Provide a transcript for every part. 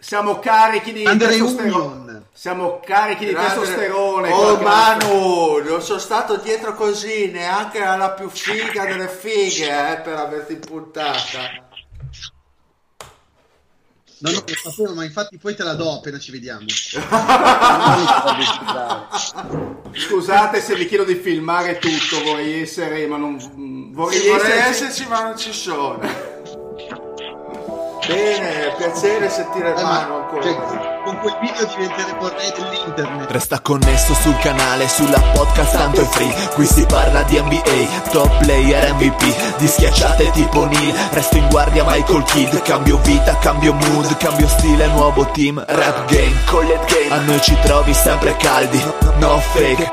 Siamo carichi di Under testosterone. Union. Siamo carichi di Grande- testosterone. Oh Manu, non sono stato dietro così neanche alla più figa delle fighe eh, per averti puntata. No, no, lo sapevo, ma infatti poi te la do appena ci vediamo. Scusate se vi chiedo di filmare tutto, vorrei essere, ma non vorrei Sì, vorrei essere. esserci ma non ci sono. Bene, piacere sentire Eh, Manu ma, ancora. cioè, con quel video diventeremo re dell'internet. Resta connesso sul canale, sulla podcast tanto è free. Qui si parla di NBA, top player MVP Di schiacciate tipo Neil, resto in guardia Michael Kidd. Cambio vita, cambio mood, cambio stile, nuovo team. Rap game, collet game, a noi ci trovi sempre caldi No fake,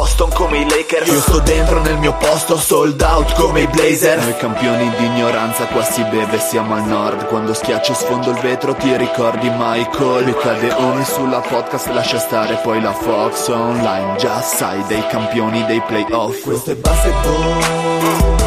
Boston, come i Lakers. Io sto dentro nel mio posto, sold out come i Blazer Noi campioni di ignoranza, qua si beve, siamo al nord. Quando schiacci sfondo il vetro ti ricordi Michael? Mi cade ogni sulla podcast, lascia stare poi la Fox online. Già sai, dei campioni dei playoff. Questo è Basketball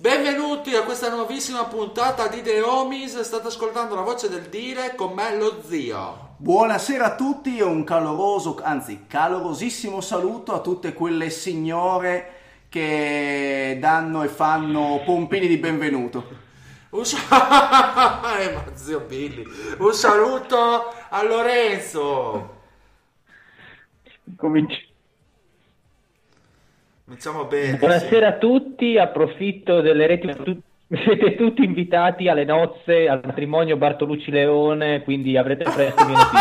Benvenuti a questa nuovissima puntata di The Homies. State ascoltando la voce del dire con me lo zio. Buonasera a tutti e un caloroso, anzi calorosissimo saluto a tutte quelle signore che danno e fanno pompini di benvenuto. Un, sa- eh, ma zio Billy. Un saluto a Lorenzo. Cominci- Cominciamo bene. Buonasera a tutti, approfitto delle reti. Siete tutti invitati alle nozze, al matrimonio Bartolucci Leone, quindi avrete presto mie notizie.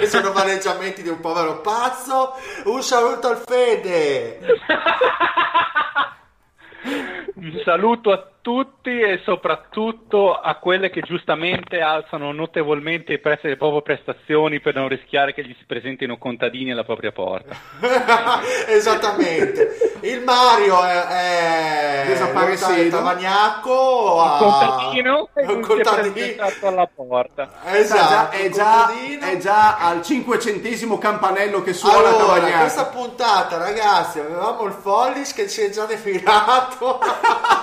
sì. Sono maneggiamenti di un povero pazzo. Un saluto al Fede. Un saluto a tutti e soprattutto a quelle che giustamente alzano notevolmente i prezzi delle proprie prestazioni per non rischiare che gli si presentino contadini alla propria porta. Esattamente. Il Mario è, è Desaparecido. Tavagnacco. Un a- contadino un contadino. alla porta. Esatto, è, già, è già al cinquecentesimo campanello che suona Allora, Tavagnacco. questa puntata, ragazzi, avevamo il Follis che si è già defilato.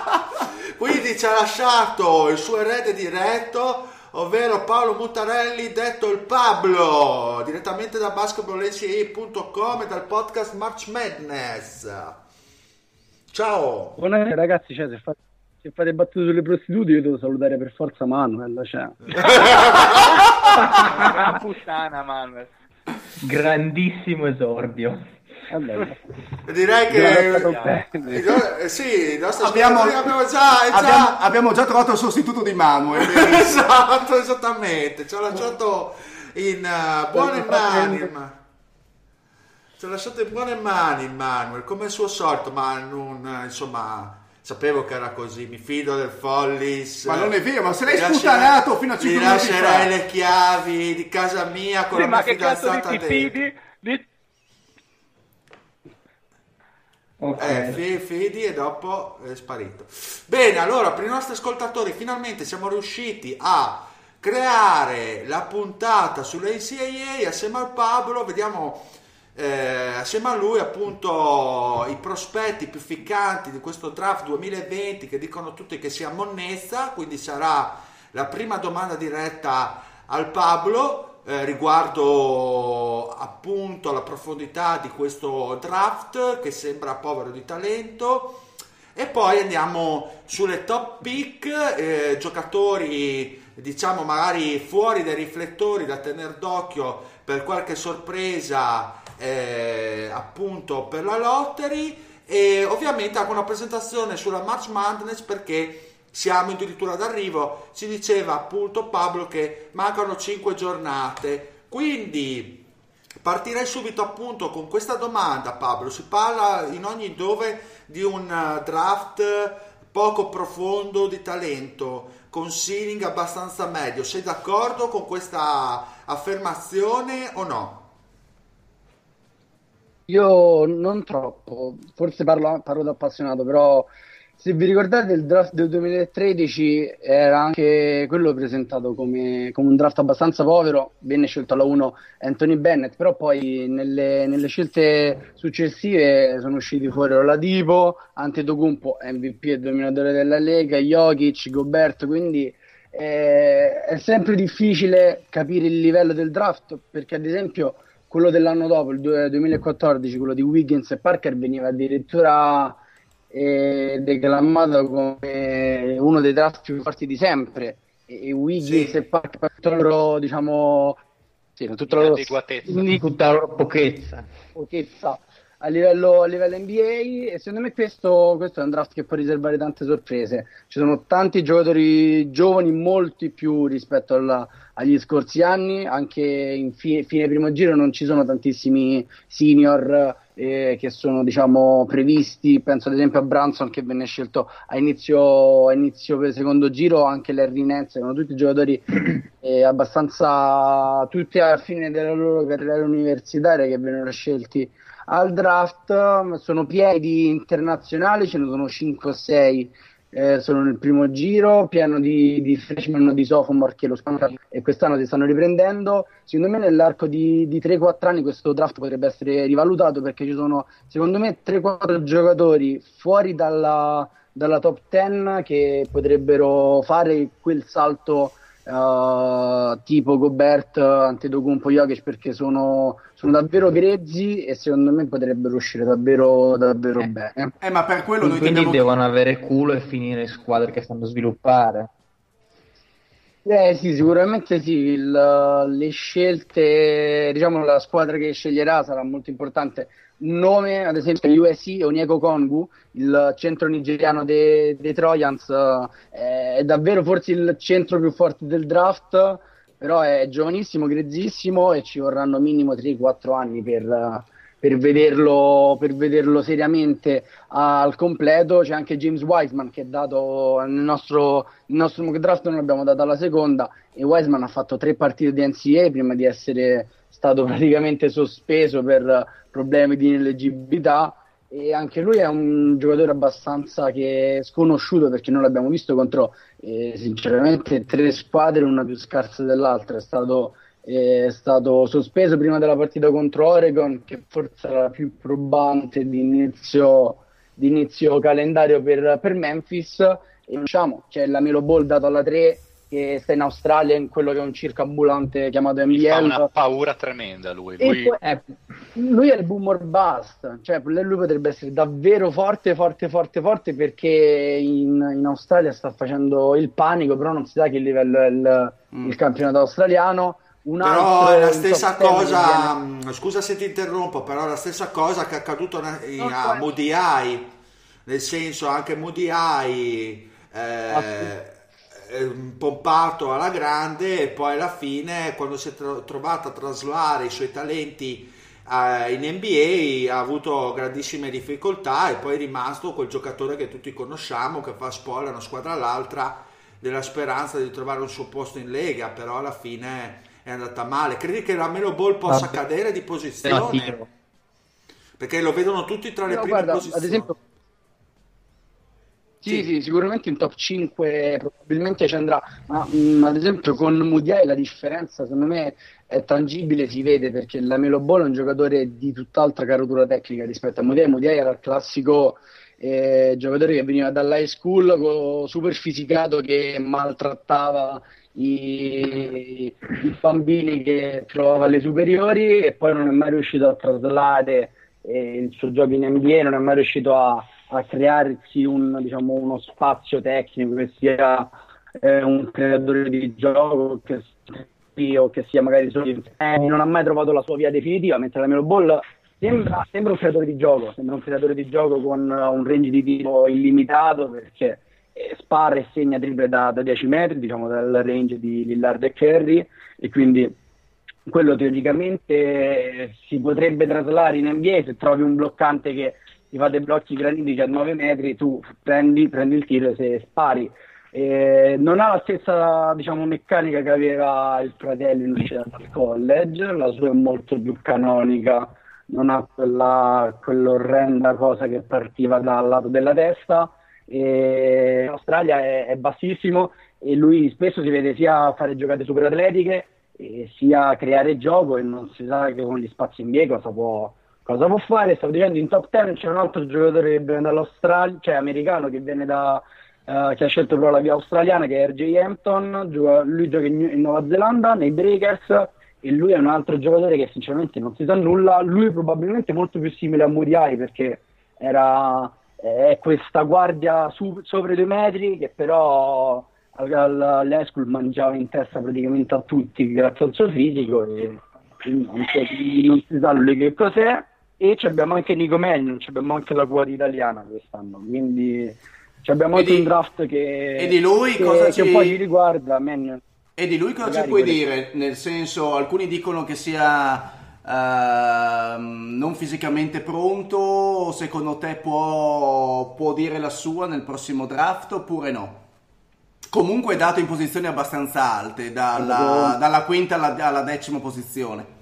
Quindi ci ha lasciato il suo erede diretto, ovvero Paolo Mutarelli, detto il Pablo, direttamente da basketballci.com e dal podcast March Madness. Ciao. Buonasera ragazzi, cioè, se, fate, se fate battute sulle prostitute io devo salutare per forza Manuel. Cioè. Puttana, Manuel. Grandissimo esordio. Vabbè, Direi che eh, sì, Abbiamo, abbiamo già, già- abbiamo, abbiamo già trovato il sostituto di Manuel. esatto, esattamente. Ci ha lasciato in eh, buone mani. ma- Ci ha lasciato in buone mani Manuel, come il suo solito, ma non, eh, insomma, sapevo che era così. Mi fido del Follis. Ma non è vero, ma se l'hai lascerai- sputanato fino a gli 5 minuti lascerai fa. le chiavi di casa mia con Sì, la ma mia che cazzo di fidanzata ti dentro. fidi? Di- Ok. Eh, fidi e dopo è sparito. Bene, allora per i nostri ascoltatori finalmente siamo riusciti a creare la puntata sull'NCAA assieme al Pablo, vediamo eh, assieme a lui appunto i prospetti più ficcanti di questo draft 2020 che dicono tutti che sia monnezza, quindi sarà la prima domanda diretta al Pablo eh, riguardo appunto la profondità di questo draft che sembra povero di talento. E poi andiamo sulle top pick eh, giocatori diciamo magari fuori dai riflettori da tenere d'occhio per qualche sorpresa eh, appunto per la lottery. E ovviamente anche una presentazione sulla March Madness perché siamo addirittura d'arrivo. Si diceva appunto Pablo che mancano 5 giornate. Quindi partirei subito appunto con questa domanda, Pablo. Si parla in ogni dove di un uh, draft poco profondo di talento, con ceiling abbastanza medio. Sei d'accordo con questa affermazione o no? Io non troppo, forse parlo, parlo da appassionato, però se vi ricordate il draft del 2013 era anche quello presentato come, come un draft abbastanza povero, venne scelto alla 1 Anthony Bennett, però poi nelle, nelle scelte successive sono usciti fuori Oladipo, Antetokounmpo, MVP e dominatore della Lega, Jokic, Gobert, quindi eh, è sempre difficile capire il livello del draft perché ad esempio quello dell'anno dopo, il 2014, quello di Wiggins e Parker, veniva addirittura eh, declamato come uno dei draft più forti di sempre. E, Wiggins sì. e Parker, tutta la loro, diciamo, sì, tutta la loro, tutta la loro pochezza. pochezza a livello, a livello, NBA e secondo me questo, questo, è un draft che può riservare tante sorprese. Ci sono tanti giocatori giovani, molti più rispetto alla, agli scorsi anni, anche in fine, fine, primo giro non ci sono tantissimi senior eh, che sono diciamo, previsti, penso ad esempio a Branson che venne scelto a inizio, a inizio per secondo giro, anche Larry Nance, sono tutti giocatori eh, abbastanza, tutti alla fine della loro carriera universitaria che vennero scelti al draft, sono piedi internazionali, ce ne sono 5 o 6 eh, sono nel primo giro, pieno di, di freshman di sophomore che lo spanno e quest'anno si stanno riprendendo. Secondo me nell'arco di, di 3-4 anni questo draft potrebbe essere rivalutato perché ci sono secondo me 3-4 giocatori fuori dalla, dalla top 10 che potrebbero fare quel salto uh, tipo Gobert, Antetokounmpo, Jokic perché sono, sono, davvero grezzi e secondo me potrebbero uscire davvero, davvero eh. bene. Eh, ma per quello noi Quindi dobbiamo... devono avere culo e finire squadre che sanno sviluppare. Eh sì, sicuramente sì, il, le scelte, diciamo la squadra che sceglierà sarà molto importante un nome, ad esempio USC, Onyeko Kongu, il centro nigeriano dei, dei Trojans, eh, è davvero forse il centro più forte del draft, però è giovanissimo, grezzissimo e ci vorranno minimo 3-4 anni per, per, vederlo, per vederlo seriamente al completo. C'è anche James Wiseman che è dato nel nostro, nel nostro mock draft, noi l'abbiamo dato alla seconda e Wiseman ha fatto tre partite di NCA prima di essere stato praticamente sospeso per problemi di ineleggibilità e anche lui è un giocatore abbastanza che sconosciuto perché noi l'abbiamo visto contro eh, sinceramente tre squadre una più scarsa dell'altra. È stato, eh, è stato sospeso prima della partita contro Oregon che forse era la più probante di inizio, di inizio calendario per, per Memphis. E diciamo c'è la Melo Ball dato alla 3 che sta in Australia in quello che è un circo ambulante chiamato Mi fa NBL. una paura tremenda lui. Lui poi- eh, lui è il boom or bust, cioè lui potrebbe essere davvero forte, forte, forte, forte perché in, in Australia sta facendo il panico, però non si sa che livello è il, il campionato australiano. Un Però altro, è la stessa cosa, viene- mh, scusa se ti interrompo, però è la stessa cosa che è accaduto in- a guarda. Moody Eye, nel senso anche Moody Eye Ah, eh, è pompato alla grande e poi alla fine quando si è tro- trovato a traslare i suoi talenti eh, in NBA ha avuto grandissime difficoltà e poi è rimasto quel giocatore che tutti conosciamo che fa spoiler una squadra all'altra della speranza di trovare un suo posto in Lega però alla fine è andata male credi che la Melo Ball possa Vabbè. cadere di posizione? perché lo vedono tutti tra le No, prime guarda, posizioni ad esempio, Sì. sì, sicuramente in top 5 probabilmente ci andrà, ma mh, ad esempio con Mudiai la differenza secondo me è tangibile, si vede perché la Melo Ball è un giocatore di tutt'altra caratura tecnica rispetto a Mudiai. Mudiai era il classico eh, giocatore che veniva dall'high school co- super fisicato che maltrattava i, i bambini che trovava alle superiori e poi non è mai riuscito a traslare eh, il suo gioco in NBA, non è mai riuscito a, a crearsi un, diciamo, uno spazio tecnico che sia eh, un creatore di gioco che o che sia magari solo eh, non ha mai trovato la sua via definitiva mentre la Melo Ball sembra, sembra un creatore di gioco sembra un creatore di gioco con uh, un range di tiro illimitato perché eh, spara e segna triple da, da 10 metri diciamo dal range di Lillard e Curry e quindi quello teoricamente si potrebbe traslare in NBA se trovi un bloccante che ti fa dei blocchi granitici a 9 metri, tu prendi, prendi il tiro e se spari. Eh, non ha la stessa diciamo, meccanica che aveva il fratello in uscita dal college, la sua è molto più canonica, non ha quella, quell'orrenda cosa che partiva dal lato della testa. E in Australia è, è bassissimo e lui spesso si vede sia fare giocate super atletiche sia creare gioco e non si sa che con gli spazi in NBA cosa può, cosa può fare. Stavo dicendo in top 10 c'è un altro giocatore che viene dall'Australia, cioè americano che viene da uh, che ha scelto però la via australiana che è RJ Hampton, gioca, lui gioca in, in, Nuova Zelanda nei Breakers e lui è un altro giocatore che sinceramente non si sa nulla, lui è probabilmente molto più simile a Muriai perché era è questa guardia su, sopra i due metri che però school mangiava in testa praticamente a tutti grazie al suo fisico e non, non si sa lui che cos'è e abbiamo anche Nico Magnon, abbiamo anche la quota italiana quest'anno quindi abbiamo anche un draft che, e di lui che, cosa che ci... poi gli Magnon. e di lui cosa Magari ci puoi quelli... dire? Nel senso, alcuni dicono che sia uh, non fisicamente pronto, secondo te può, può dire la sua nel prossimo draft oppure no? Comunque è dato in posizioni abbastanza alte, dalla, dalla quinta alla, alla, decima posizione.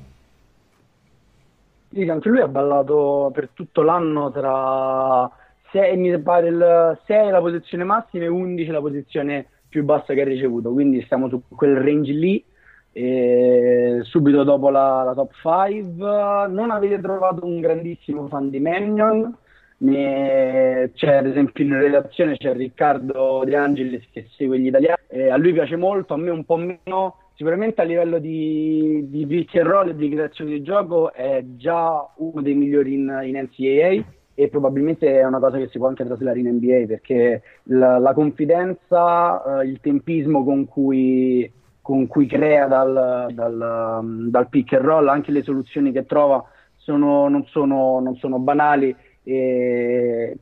Sì, anche lui ha ballato per tutto l'anno tra 6, mi pare il 6 la posizione massima e 11 la posizione più bassa che ha ricevuto, quindi stiamo su quel range lì. E subito dopo la, la top 5 non avete trovato un grandissimo fan di Mannion c'è ad esempio in redazione c'è Riccardo De Angelis che segue gli italiani, eh, a lui piace molto, a me un po' meno. Sicuramente a livello di, di pick and roll e di creazione di gioco è già uno dei migliori in, in NCAA e probabilmente è una cosa che si può anche traslare in NBA perché la, la confidenza, eh, il tempismo con cui, con cui crea dal, dal, dal, pick and roll, anche le soluzioni che trova sono, non, sono, non sono banali e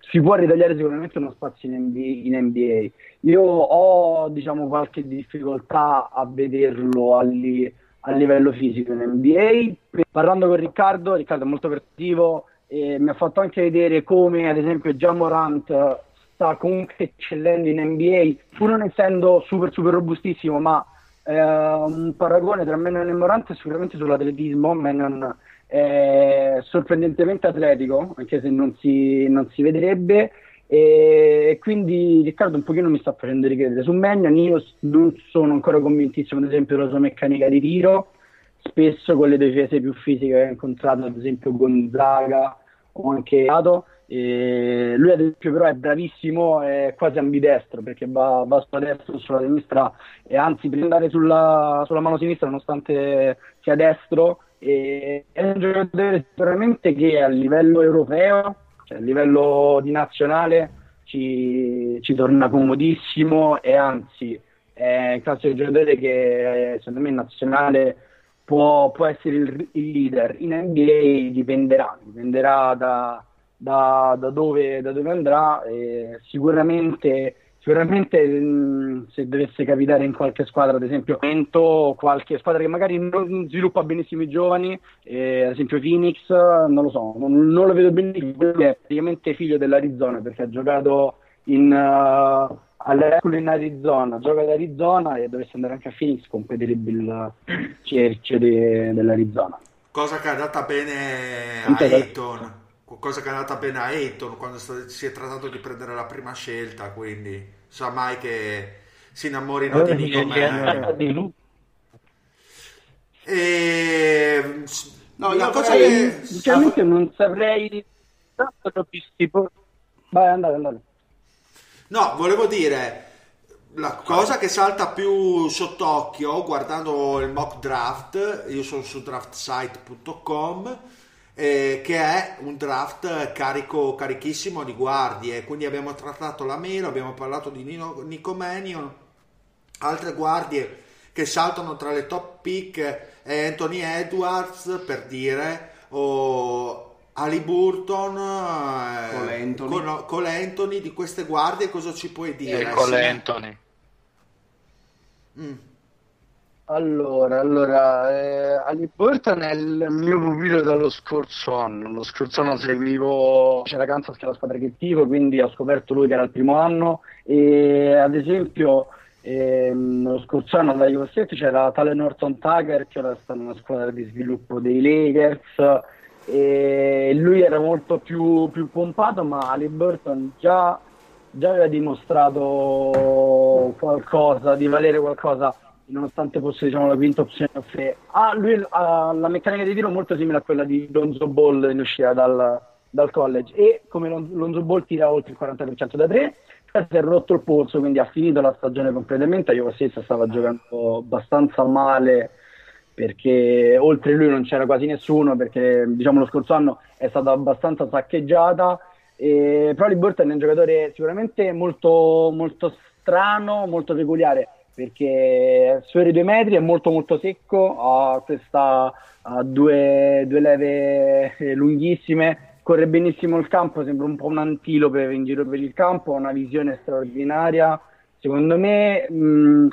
si può ritagliare sicuramente uno spazio in NBA. In NBA. Io ho diciamo, qualche difficoltà a vederlo alli, a livello fisico in NBA. Parlando con Riccardo, Riccardo è molto creativo e mi ha fatto anche vedere come ad esempio Jamorant sta comunque eccellendo in NBA, pur non essendo super super robustissimo, ma eh, un paragone tra Menon e Morant è sicuramente sull'atletismo. Menon è sorprendentemente atletico, anche se non si, non si vedrebbe. E quindi Riccardo un pochino mi sta facendo ricredere su Magnan. Io non sono ancora convintissimo, ad esempio, della sua meccanica di tiro. Spesso con le difese più fisiche che ho incontrato, ad esempio Gonzaga o anche Ato. Lui ad esempio però è bravissimo, è quasi ambidestro perché va, va sulla destra o sulla sinistra e anzi per andare sulla, sulla mano sinistra nonostante sia destro e è un giocatore sicuramente che a livello europeo, cioè a livello di nazionale, ci, ci torna comodissimo e anzi è un classico giocatore che secondo me in nazionale può, può essere il, il, leader. In NBA dipenderà, dipenderà da, da, da, dove, da dove, andrà. sicuramente Sicuramente mh, se dovesse capitare in qualche squadra, ad esempio, qualche squadra che magari non sviluppa benissimo i giovani, eh, ad esempio Phoenix, non lo so, non, non lo vedo benissimo, è praticamente figlio dell'Arizona perché ha giocato in, uh, all'Hercules in Arizona, gioca ad Arizona e dovesse andare anche a Phoenix competerebbe il cerchio de, dell'Arizona. Cosa che è andata bene a Ayton, cosa che è andata bene a Ayton quando si è trattato di prendere la prima scelta, quindi sa mai che si innamorino di Nico Mann. E... No, la cosa che... Sinceramente non saprei... Vai, andate, andate. No, volevo dire, la cosa che salta più sott'occhio guardando il mock draft, io sono su draftsite.com, eh, che è un draft carico, carichissimo di guardie. Quindi abbiamo trattato la Melo, abbiamo parlato di Nino, Nico Mannion, altre guardie che saltano tra le top pick è Anthony Edwards per dire o Ali Burton eh, Cole Anthony. Con, Cole Anthony di queste guardie cosa ci puoi dire? Cole Anthony mm. Allora, allora eh, Halliburton è il mio pupillo dallo scorso anno. Lo scorso anno seguivo c'era Kansas che è la squadra che tifo, quindi ho scoperto lui che era il primo anno. E ad esempio ehm, lo scorso anno alla Iowa State c'era tale Norton Tucker che ora sta nella squadra di sviluppo dei Lakers. E lui era molto più, più pompato, ma Halliburton già, già aveva dimostrato qualcosa, di valere qualcosa nonostante fosse diciamo, la quinta opzione offre. Ah, lui ha la meccanica di tiro molto simile a quella di Lonzo Ball in uscita dal, dal college. E come Lon- Lonzo Ball tira oltre il 40% da 3 si è rotto il polso quindi ha finito la stagione completamente. Io stessa stava giocando abbastanza male perché oltre lui non c'era quasi nessuno perché diciamo lo scorso anno è stata abbastanza saccheggiata. E, però Liburton è un giocatore sicuramente molto, molto strano molto peculiare perché sfiora i due metri, è molto molto secco, ha, questa, ha due, due, leve lunghissime, corre benissimo il campo, sembra un po' un antilope in giro per il campo, ha una visione straordinaria. Secondo me mh,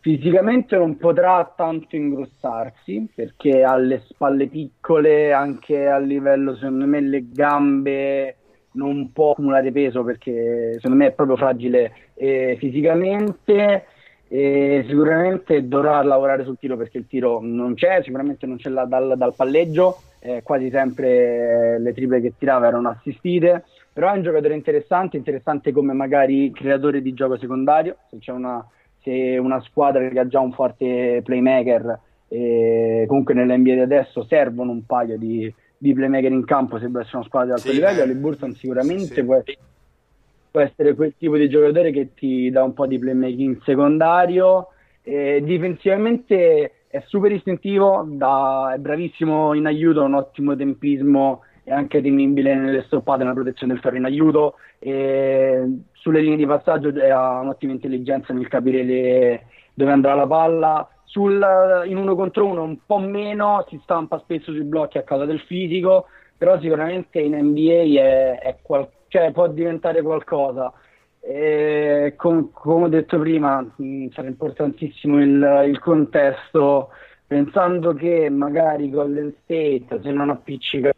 fisicamente non potrà tanto ingrossarsi perché ha le spalle piccole, anche a livello secondo me le gambe non può accumulare peso perché secondo me è proprio fragile eh, fisicamente e sicuramente dovrà lavorare sul tiro perché il tiro non c'è, sicuramente non c'è là dal, dal palleggio, eh, quasi sempre le triple che tirava erano assistite, però è un giocatore interessante, interessante come magari creatore di gioco secondario, se c'è una, se una squadra che ha già un forte playmaker, eh, comunque nell'NBA di adesso servono un paio di, di playmaker in campo se vuole essere una squadra di alto sì, livello, Burton sicuramente sì, sì. può essere può essere quel tipo di giocatore che ti dà un po' di playmaking secondario. E difensivamente è super istintivo, da, è bravissimo in aiuto, ha un ottimo tempismo e anche temibile nelle stoppate, nella protezione del ferro in aiuto. E sulle linee di passaggio ha un'ottima intelligenza nel capire le, dove andrà la palla. Sul, in uno contro uno un po' meno, si stampa spesso sui blocchi a causa del fisico, però sicuramente in NBA è, è qualcosa cioè può diventare qualcosa. E com- come ho detto prima, mh, sarà importantissimo il, il, contesto, pensando che magari Golden State, se non appiccica,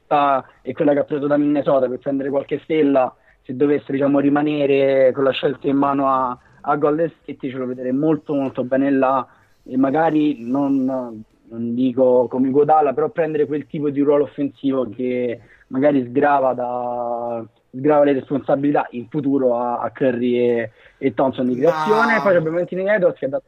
è quella che ha preso da Minnesota per prendere qualche stella, se dovesse diciamo, rimanere con la scelta in mano a, a Golden State, ce lo vedrei molto molto bene là e magari non, non dico come Godala, però prendere quel tipo di ruolo offensivo che magari sgrava da sgrava le responsabilità in futuro a, a Curry e, e, Thompson di creazione. Ma... Poi abbiamo Anthony Edwards che ha dato.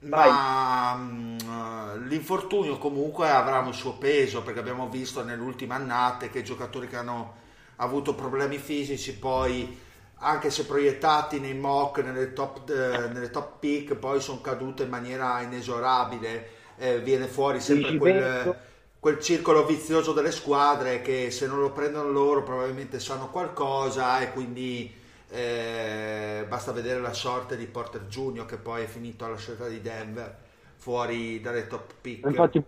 Ma mh, mm, l'infortunio comunque avrà un suo peso perché abbiamo visto nelle ultime annate che giocatori che hanno avuto problemi fisici poi anche se proiettati nei mock nelle top, eh, nelle top pick poi sono cadute in maniera inesorabile eh, viene fuori sempre quel quel circolo vizioso delle squadre che se non lo prendono loro probabilmente sanno qualcosa e quindi eh, basta vedere la sorte di Porter Junior che poi è finito alla scelta di Denver fuori dalle top pick. Infatti,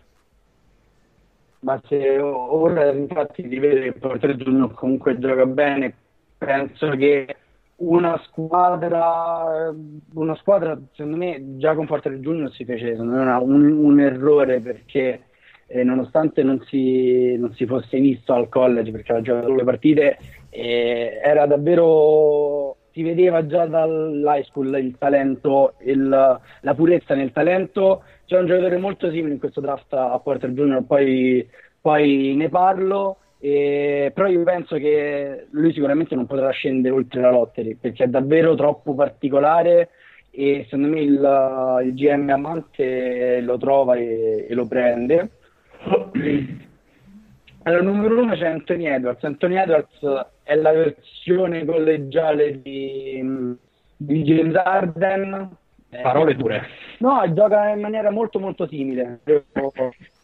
ma se ora infatti di vedere che Porter Junior comunque gioca bene, penso che una squadra, una squadra secondo me già con Porter Junior si fece un, un errore perché eh, nonostante non si, non si, fosse visto al college perché aveva giocato le partite, eh, era davvero si vedeva già dall'high school il talento, il, la purezza nel talento. C'è un giocatore molto simile in questo draft a Porter Junior, poi, poi ne parlo. Eh, però io penso che lui sicuramente non potrà scendere oltre la lottery perché è davvero troppo particolare e secondo me il, il GM amante lo trova e, e lo prende. Allora, numero uno c'è Anthony Edwards. Anthony Edwards è la versione collegiale di, di James Arden. Parole dure. No, gioca in maniera molto molto simile.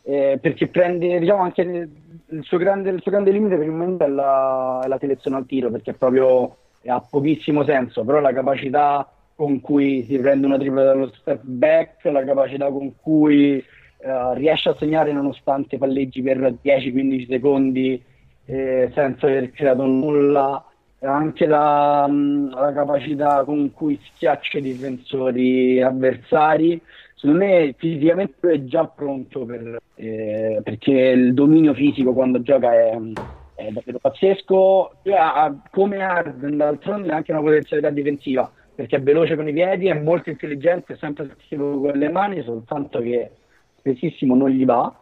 Eh, perché prende, diciamo, anche il suo, grande, il suo grande limite per il momento è la, è la selezione al tiro, perché proprio ha pochissimo senso, però la capacità con cui si prende una tripla dallo step back, la capacità con cui uh, riesce a segnare nonostante palleggi per 10-15 secondi eh, senza aver creato nulla, anche la, la, capacità con cui schiaccia i difensori avversari secondo me fisicamente è già pronto per, eh, perché il dominio fisico quando gioca è, è davvero pazzesco. Lui ha- come Harden d'altronde ha anche una potenzialità difensiva perché è veloce con i piedi, è molto intelligente, è sempre attivo con le mani, soltanto che spessissimo non gli va.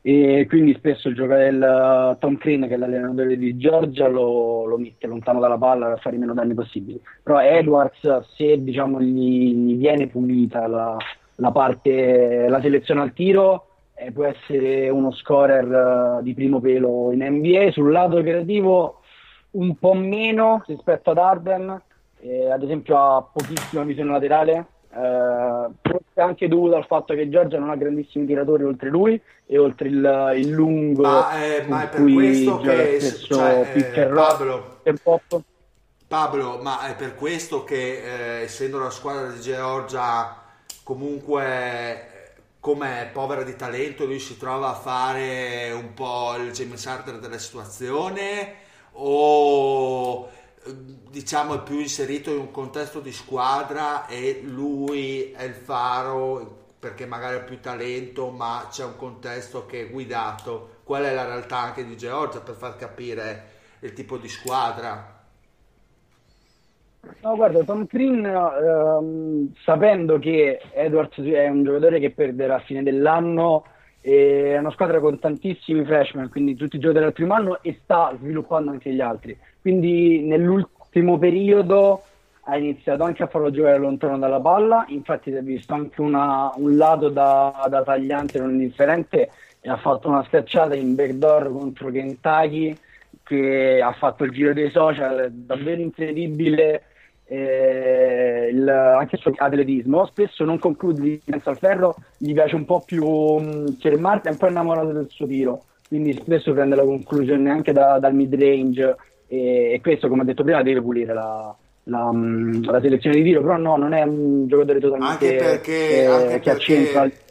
E quindi spesso il giocare del uh, Tom Crean che è l'allenatore di Georgia lo, lo mette lontano dalla palla per fare i meno danni possibili. Però Edwards se diciamo gli, gli viene pulita la, la parte la selezione al tiro eh, può essere uno scorer uh, di primo pelo in NBA sul lato creativo un po' meno rispetto ad Arden eh, ad esempio ha pochissima visione laterale eh, forse anche dovuto al fatto che Giorgia non ha grandissimi tiratori oltre lui e oltre il, il lungo Ma, eh, ma è per questo che cioè, eh, Pablo. Pablo, ma è per questo che eh, essendo la squadra di Georgia comunque come povera di talento lui si trova a fare un po' il James Harden della situazione o diciamo è più inserito in un contesto di squadra e lui è il faro perché magari ha più talento ma c'è un contesto che è guidato qual è la realtà anche di Georgia per far capire il tipo di squadra No, guarda, Tom Crean, ehm, sapendo che Edwards è un giocatore che perderà a fine dell'anno, è una squadra con tantissimi freshman, quindi tutti i giocatori del primo anno, e sta sviluppando anche gli altri. Quindi nell'ultimo periodo ha iniziato anche a farlo giocare lontano dalla palla, infatti si è visto anche una- un lato da, da tagliante non indifferente e ha fatto una schiacciata in backdoor contro Kentucky che ha fatto il giro dei social, davvero incredibile eh, il- anche il suo atletismo, spesso non conclude di difesa al ferro, gli piace un po' più, mh, cioè Martin è un po' innamorato del suo tiro, quindi spesso prende la conclusione anche da- dal mid range e, e questo come ho detto prima deve pulire la, la, mh, la selezione di tiro, però no, non è un giocatore totalmente anche perché, eh, anche che accentra perché,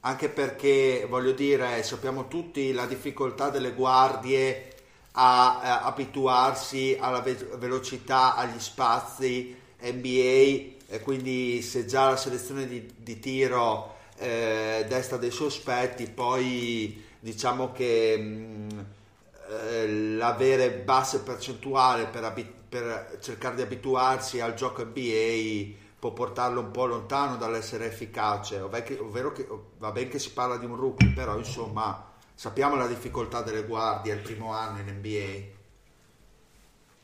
anche perché voglio dire sappiamo tutti la difficoltà delle guardie a, a abituarsi alla ve- velocità agli spazi NBA e quindi se già la selezione di, di tiro eh, desta dei sospetti poi diciamo che mh, eh, l'avere basse percentuali per, abi- per cercare di abituarsi al gioco NBA può portarlo un po' lontano dall'essere efficace, ovvero che va bene che si parla di un rookie, però insomma sappiamo la difficoltà delle guardie al primo anno in NBA.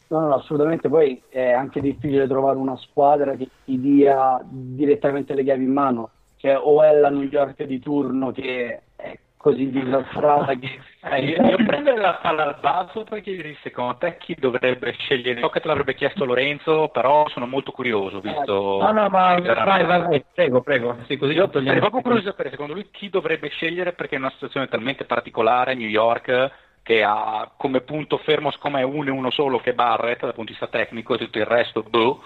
No, no, assolutamente. Poi è anche difficile trovare una squadra che ti dia direttamente le chiavi in mano. Cioè, o è la New York di turno che è così disastrata che Eh, io, io prendere la palla al balzo per chiedere secondo te chi dovrebbe scegliere. So che te l'avrebbe chiesto Lorenzo, però sono molto curioso, visto... No, no, ma vai, vai, vai, prego, prego. Sì, così Io sarei proprio curioso di sapere secondo lui chi dovrebbe scegliere perché è una situazione talmente particolare New York che ha come punto fermo siccome è uno e uno solo che è Barrett dal punto di vista tecnico e tutto il resto boh.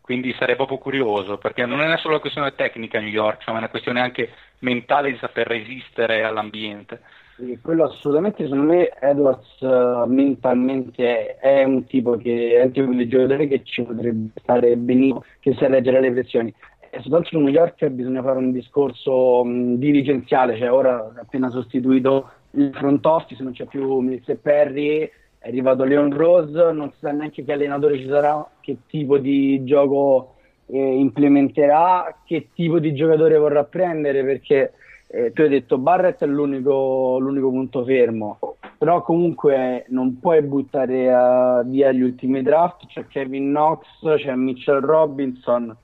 quindi sarei proprio curioso perché non è solo una questione tecnica New York insomma, è una questione anche mentale di saper resistere all'ambiente Sì, quello assolutamente, secondo me Edwards eh, mentalmente è, è un tipo che è un tipo di giocatore che ci potrebbe stare benissimo, che sa leggere le pressioni. E soltanto su New York bisogna fare un discorso mh, dirigenziale, cioè ora appena sostituito il front office, non c'è più Mills e Perry, è arrivato Leon Rose, non si sa neanche che allenatore ci sarà, che tipo di gioco eh, implementerà, che tipo di giocatore vorrà prendere, perché eh, tu hai detto Barrett è l'unico, l'unico punto fermo, però comunque non puoi buttare eh, via gli ultimi draft, c'è Kevin Knox, c'è Mitchell Robinson,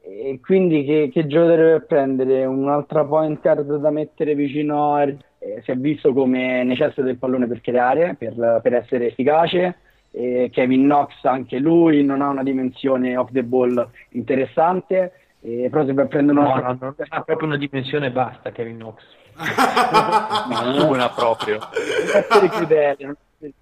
e quindi che, che giocatore per prendere? Un'altra point guard da mettere vicino a... eh, si è visto come necessita del pallone per creare, per, per essere efficace. Kevin Knox anche lui non ha una dimensione off the ball interessante, eh, però se per prendere No, una... no, non ha proprio una dimensione basta Kevin Knox. proprio non non essere-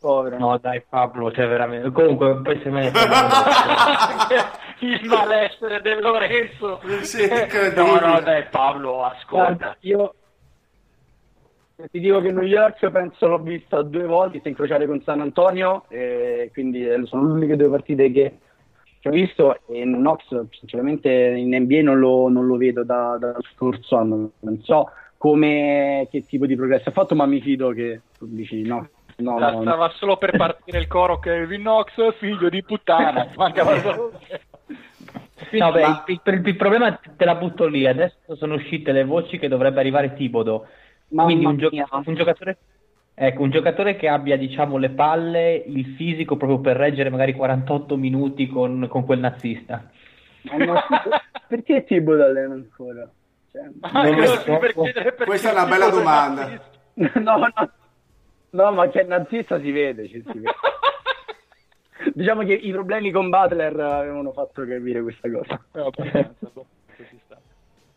Povero. No, dai Pablo, cioè veramente. Comunque, poi se me il malessere del Lorenzo Sì, incredibile. no no dai Paolo ascolta Guarda, io ti dico che New York penso l'ho vista due volte, si è incrociare con San Antonio, e quindi eh, sono le uniche due partite che che ho visto e Knox sinceramente in NBA non lo, non lo vedo da, dallo scorso anno, non so come, che tipo di progresso ha fatto, ma mi fido che tu dici no. No, La- no, no. Stava solo per partire il coro Kevin Knox, figlio di puttana. Mancava solo- No, beh, Ma- il, il- il problema te la butto lì. Adesso sono uscite le voci che dovrebbe arrivare Tibodo. Mamma Quindi un, gio- mia. un giocatore. Ecco, un giocatore che abbia, diciamo, le palle, il fisico proprio per reggere magari 48 minuti con, con quel nazista. Ma perché Thibodeau allena ancora? Cioè, Ah, Non so. per chiedere perché Questa è una bella domanda. no, no, no, ma che nazista si vede, ci si vede. Diciamo che i problemi con Butler avevano fatto capire questa cosa. Eh.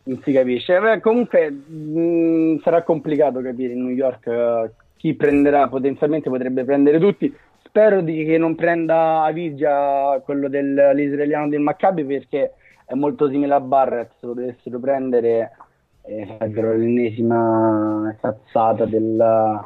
Non si capisce. Beh, comunque mh, sarà complicato capire in New York eh, chi prenderà, potenzialmente potrebbe prendere tutti. Spero di che non prenda Avigia quello dell'israeliano del Maccabi perché è molto simile a Barrett, se lo dovessero prendere eh, sarebbero l'ennesima cazzata del,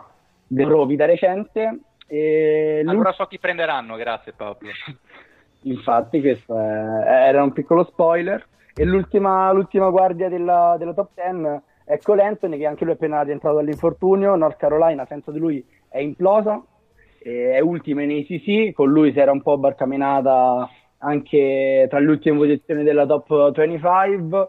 del loro vita recente. E Allora so chi prenderanno, grazie Pablo. Infatti, questo è- era un piccolo spoiler. E l'ultima, l'ultima guardia della, della top 10 è Cole Anthony, che anche lui è appena rientrato dall'infortunio. North Carolina, senza di lui, è implosa. e è ultima in ACC. Con lui si era un po' barcamenata anche tra le ultime posizioni della top 25.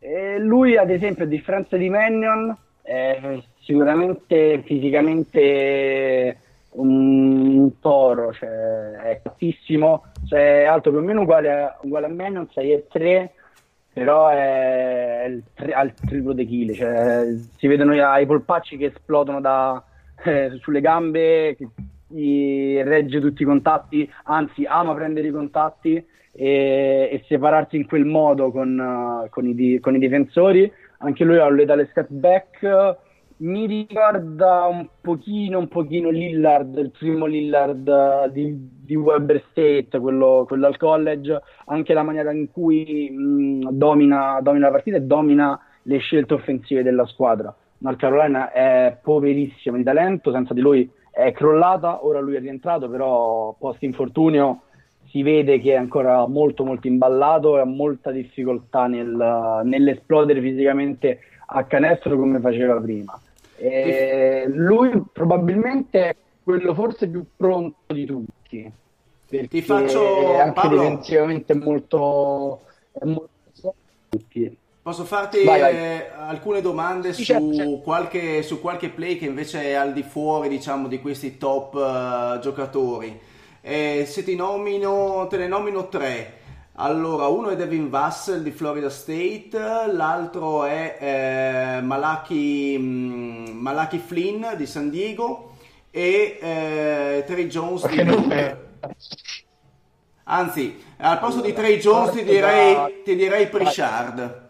E lui, ad esempio, a differenza di Mannion, è sicuramente fisicamente un toro, cioè è altissimo, cioè è alto più o meno uguale a, uguale a Mannion, 6'3", però è il tri- al triplo dei chili, cioè, si vedono i, polpacci che esplodono da, eh, sulle gambe, che regge tutti i contatti, anzi ama prendere i contatti e, e separarsi in quel modo con, eh, con i, di- con i difensori. Anche lui ha un letale step back. Mi ricorda un pochino, un pochino Lillard, il primo Lillard eh, di, di Weber State, quello, quello al college, anche la maniera in cui mh, domina, domina la partita e domina le scelte offensive della squadra. North Carolina è poverissima di talento, senza di lui è crollata, ora lui è rientrato, però post infortunio si vede che è ancora molto molto imballato e ha molta difficoltà nel- nell'esplodere fisicamente a canestro come faceva prima. E lui probabilmente è quello forse più pronto di tutti, perché Ti faccio- anche Paolo? difensivamente è molto, molto. Posso farti Vai, vai. eh, alcune domande Sì, su, certo, certo. Qualche, su qualche play che invece è al di fuori, diciamo, di questi top eh, giocatori? Eh, se ti nomino, te ne nomino tre. Allora, uno è Devin Vassell di Florida State, l'altro è eh, Malachi, mm, Malachi Flynn di San Diego e eh, Trey Jones di? Anzi, al posto di Trey Jones ti direi, ti direi Pritchard.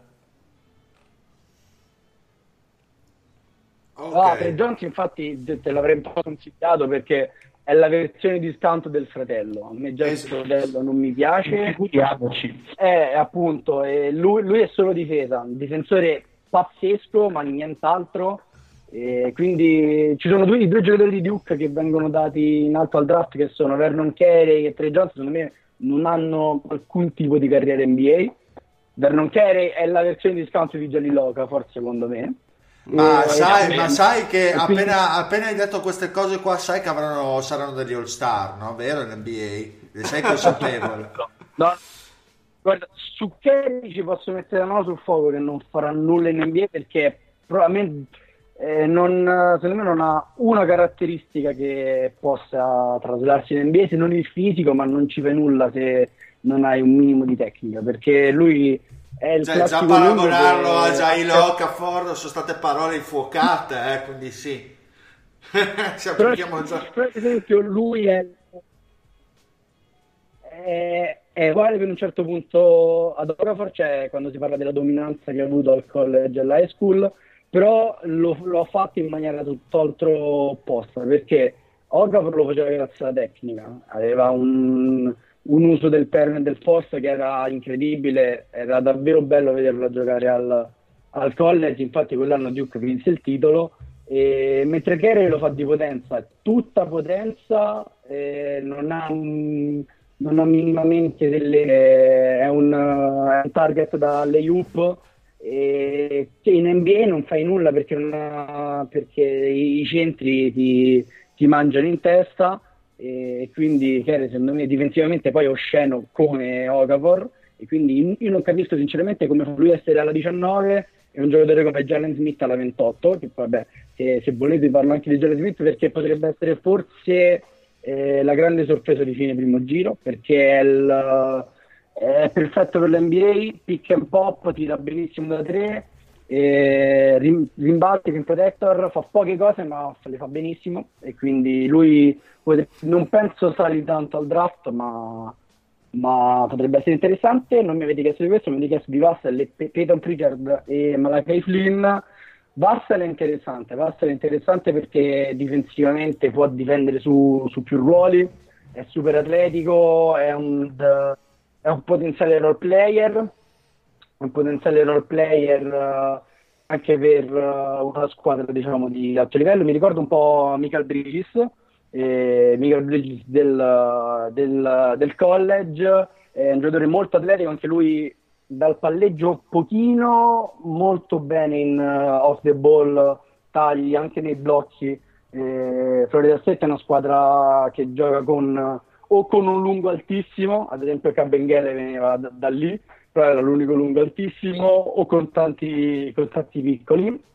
Ok. Ah, Trey Jones infatti te, te l'avrei un po' consigliato perché è la versione discount del fratello. A me già il fratello non mi piace. Figuriamoci. Eh, appunto, e lui, lui è solo difesa, un difensore pazzesco, ma nient'altro. E quindi ci sono due, i due giocatori di Duke che vengono dati in alto al draft, che sono Vernon Carey e Trey Jones. Secondo me non hanno alcun tipo di carriera NBA. Vernon Carey è la versione discount di Gianni Loca, forse secondo me. Ma E- sai, ma sai che e quindi- appena, appena hai detto queste cose qua, sai che avranno, saranno degli all star, no? Vero? NBA? Ne sei consapevole? No, guarda, su Kerry ci posso mettere la mano sul fuoco che non farà nulla in NBA perché probabilmente eh, non, secondo me non ha una caratteristica che possa traslarsi in NBA se non il fisico, ma non ci fai nulla se non hai un minimo di tecnica perché lui Cioè, già paragonarlo a Jailo Okafor sono state parole infuocate, eh, quindi sì. Però, già. però, ad esempio lui è, è, è uguale per un certo punto ad Okafor, cioè quando si parla della dominanza che ha avuto al college e all'high school, però lo, lo ha fatto in maniera tutt'altro opposta, perché Okafor lo faceva grazie alla tecnica, aveva un, un uso del perno e del post che era incredibile, era davvero bello vederlo giocare al, al college, infatti quell'anno Duke vinse il titolo, e mentre Kerry lo fa di potenza, tutta potenza, eh, non ha non ha minimamente delle... è un, è un target da layup e in NBA non fai nulla perché, ha- perché i centri ti, ti mangiano in testa e quindi che era secondo me difensivamente poi osceno come Okafor. E quindi io non capisco sinceramente come lui essere alla 19 e un giocatore come Jalen Smith alla 28 che poi vabbè se, se volete parlo anche di Jalen Smith perché potrebbe essere forse eh, la grande sorpresa di fine primo giro perché è, il, eh, è perfetto per l'NBA pick and pop tira benissimo da 3 e rimbalzi, rim protector, fa poche cose ma le fa benissimo. E quindi lui non penso sali tanto al draft ma, ma potrebbe essere interessante. Non mi avete chiesto di questo, mi avete chiesto di Vassel, Peyton Pritchard e Malakai Flynn. Vassel è interessante Vassel è interessante perché difensivamente può difendere su, su più ruoli è super atletico è un, è un potenziale role player un potenziale role player eh, anche per eh, una squadra diciamo di alto livello. Mi ricordo un po' Michael Bridges, eh, Michael Bridges del, del- del college, è un giocatore molto atletico, anche lui dal palleggio pochino, molto bene in eh, off the ball, tagli anche nei blocchi. Eh, Florida State è una squadra che gioca con o con un lungo altissimo, ad esempio Cabengele veniva da, da lì, però era l'unico lungo altissimo, o con tanti, con tanti piccoli.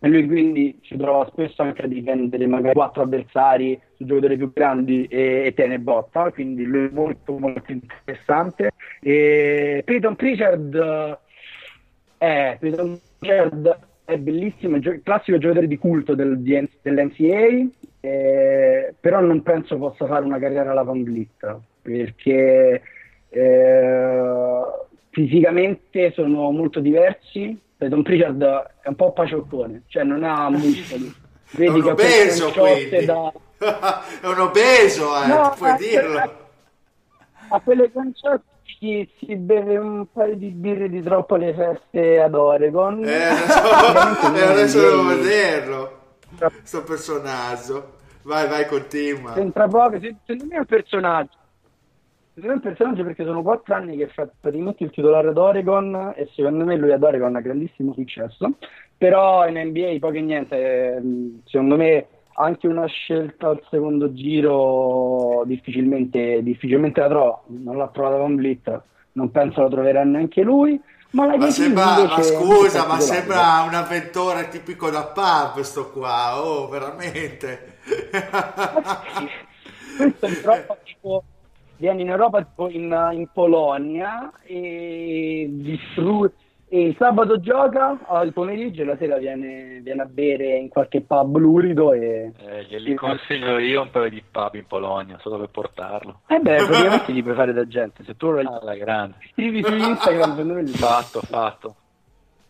E lui quindi si trova spesso anche a difendere magari quattro avversari su giocatori più grandi e, e te ne botta, quindi lui è molto molto interessante. E Peyton Pritchard è, Peyton Pritchard è bellissimo, è gio- classico giocatore di culto del, di- dell'NCAA, eh, però non penso possa fare una carriera alla Van Vliet, perché eh, fisicamente sono molto diversi. Peyton Pritchard è un po' pacioccone, cioè non ha muscoli. È Vedi un ha quelle obeso quindi. da... È un obeso, eh, No, puoi ma- dirlo. A quelle guanciotte si, si beve un paio di birre di troppo alle feste ad Oregon. Eh, adesso, Ovviamente eh, adesso devo vederlo. Sto personaggio. Vai, vai, continua. C'entra poco, se- secondo me è un personaggio. Secondo me è un personaggio perché sono quattro anni che fa praticamente il titolare ad Oregon e secondo me lui ad Oregon ha grandissimo successo. Però in NBA poco e niente, ehm, secondo me anche una scelta al secondo giro difficilmente, difficilmente la trovo. Non l'ha trovata con Blit, non penso la troverà neanche lui. Ma, la Ma, sembra, ma è scusa, ma sembra un avventore tipico da pub sto qua, oh, veramente. Questo in Europa, tipo, viene in Europa in, in Polonia e, distru- e il sabato gioca al pomeriggio e la sera viene, viene a bere in qualche pub lurido e... Eh, glieli consiglio io un paio di pub in Polonia, so dove portarlo. Eh beh, praticamente gli puoi fare da gente, se tu lo Alla grande. scrivi su Instagram gli fai. Fatto, fatto.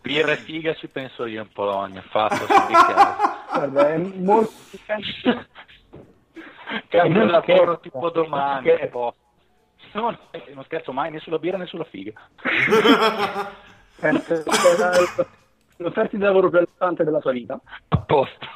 Birra e figa ci penso io in Polonia, fatto, su di casa. Guarda, è molto... Cambio Non lavoro scherzo, tipo domani. non posto. No, no, non scherzo mai né sulla birra né sulla figa. Sia l'offerta di lavoro più alzante della sua vita. A posto.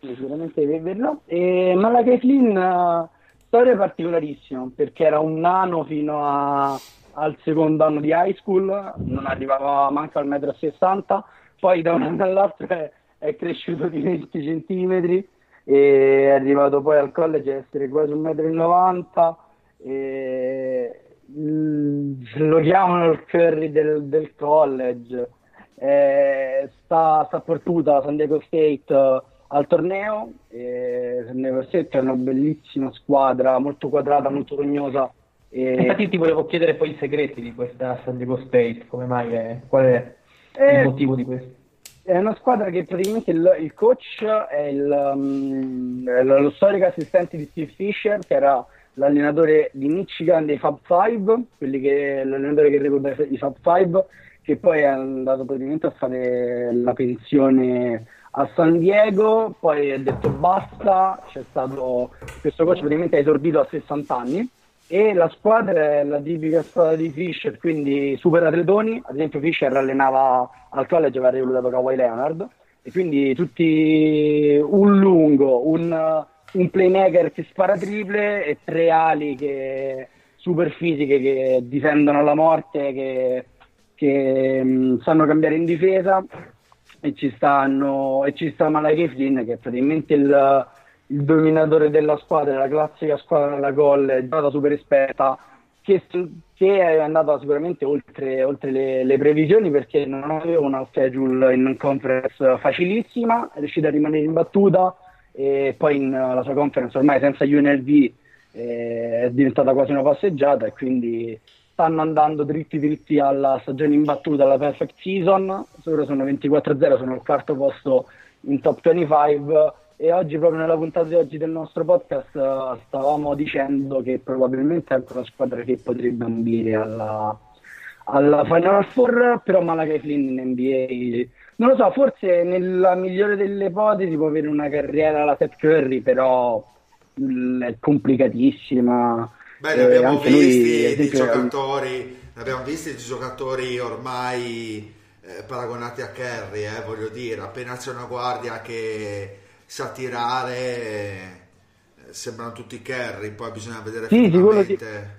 Sì, sicuramente è vero. E Malachi Flynn, eh, storia particolarissima, perché era un nano fino a- al secondo anno di high school, non arrivava manco al metro e 60, poi da un anno all'altro è, è cresciuto di 20 centimetri e è arrivato poi al college a essere quasi un metro e 90 mm, lo chiamano il Curry del, del college. Eh, sta, sta per San Diego State eh, al torneo. E San Diego State è una bellissima squadra molto quadrata, molto rognosa. E Infatti ti volevo chiedere poi i segreti di questa San Diego State, come mai è, qual è Eh, il motivo di questo? È una squadra che praticamente il, il coach è, il, um, è lo storico assistente di Steve Fisher, che era l'allenatore di Michigan dei Fab Five, che, l'allenatore che recluta i Fab Five, che poi è andato praticamente a fare la pensione a San Diego, poi ha detto basta, c'è stato questo coach praticamente ha esordito a 60 anni e la squadra è la tipica squadra di Fisher, quindi super atletoni, ad esempio Fisher allenava al college aveva reclutato Kawhi Leonard. E quindi tutti un lungo, un, un playmaker che spara triple e tre ali che, super fisiche che difendono la morte, che, che mh, sanno cambiare in difesa. E ci stanno e ci sta Malachi Flynn che è praticamente il, il dominatore della squadra, la classica squadra della gol, è stata super esperta che, che è andata sicuramente oltre, oltre le, le, previsioni perché non aveva una schedule in conference facilissima, è riuscita a rimanere imbattuta e poi in la sua conference ormai senza UNLV eh, è diventata quasi una passeggiata e quindi stanno andando dritti dritti alla stagione imbattuta, alla perfect season, loro sono 24-0, sono al quarto posto in top 25 e oggi proprio nella puntata di oggi del nostro podcast uh, stavamo dicendo che probabilmente è una squadra che potrebbe ambire alla, alla Final Four però Malakai Flynn in NBA non lo so forse nella migliore delle ipotesi può avere una carriera alla Seth Curry però mh, è complicatissima. Beh, ne abbiamo eh, visti lui, di giocatori, abbiamo visti di giocatori ormai eh, paragonati a Kerry, eh, voglio dire, appena c'è una guardia che sa tirare, eh, sembrano tutti Kerry, poi bisogna vedere sì, finalmente...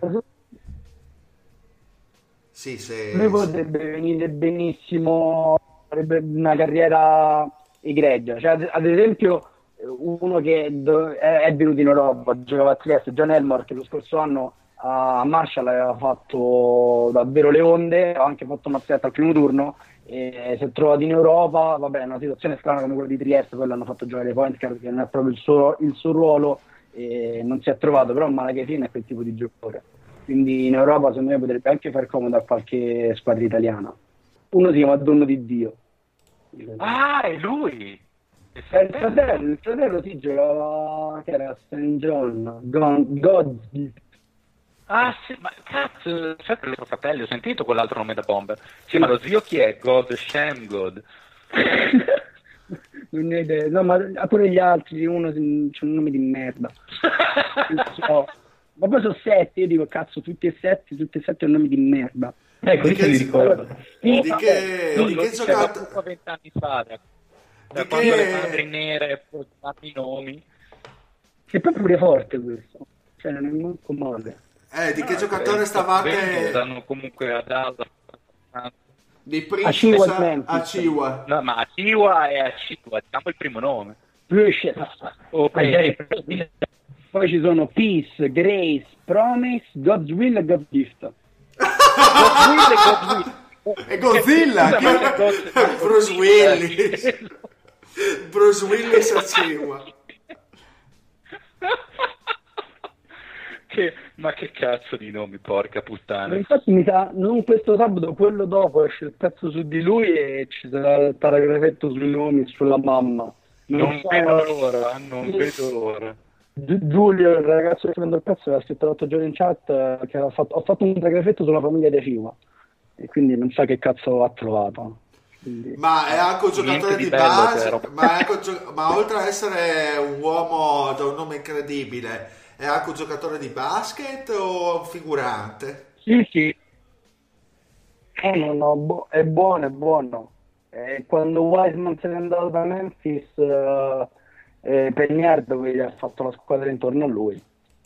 Sì, se... Lui potrebbe venire benissimo, avrebbe una carriera egregia, cioè, ad esempio uno che è venuto in Europa, giocava a Trieste, John Elmore, che lo scorso anno a Marshall aveva fatto davvero le onde, ha anche fatto mazzetta al primo turno e si è trovato in Europa, vabbè è una situazione strana come quella di Trieste, poi l'hanno fatto giocare point card che non è proprio il suo, il suo ruolo e non si è trovato, però Malachefin è quel tipo di giocatore, quindi in Europa secondo me potrebbe anche fare comodo a qualche squadra italiana. Uno si chiama Dono di Dio. Ah, è lui! Eh, il fratello, il fratello si giocava che era St. John, God. Ah sì, ma cazzo, certo il suo fratello, ho sentito quell'altro nome da bomber. Sì, ma lo zio chi è? God Sham God. non ne ho idea, no, ma pure gli altri, uno c'è un nome di merda. so. Ma poi sono sette, io dico cazzo, tutti e sette, tutti e sette un nome di merda. Ecco, di che, li ricordo. Di, di che, di che giocato? vent'anni fa, da quando le madri nere portavano i nomi. È proprio forte questo, cioè non è molto male. Eh, di che ah, giocatore stavate? Danno comunque a Dallas. Di Prince a, a Ciwa. No, ma a Ciwa è a Ciwa, diciamo il primo nome. Okay. Poi ci sono Peace, Grace, Promise, God's Will e God's Gift. God's Will e God's Will. E Godzilla! Bruce Willis! Bruce Willis a Ciwa. Che, ma che cazzo di nomi, porca puttana. infatti mi sa, non questo sabato, quello dopo esce il pezzo su di lui e ci sarà il paragrafetto sui nomi, sulla mamma. Non, non so, vedo l'ora, non vedo l'ora. Giulio, il ragazzo che prende il pezzo, aveva scritto l'altro giorno in chat che fatto, ho fatto un paragrafetto sulla famiglia di Civa e quindi non sa che cazzo ha trovato. Quindi... Ma è anche un giocatore di, di base, ma, gio- ma oltre ad essere un uomo da un nome incredibile, è anche un giocatore di basket o un figurante? Sì, sì. Eh, no, no, è buono, è buono. Eh, quando Wiseman se n'è andato da Memphis, eh, eh, Pegnard ha fatto la squadra intorno a lui.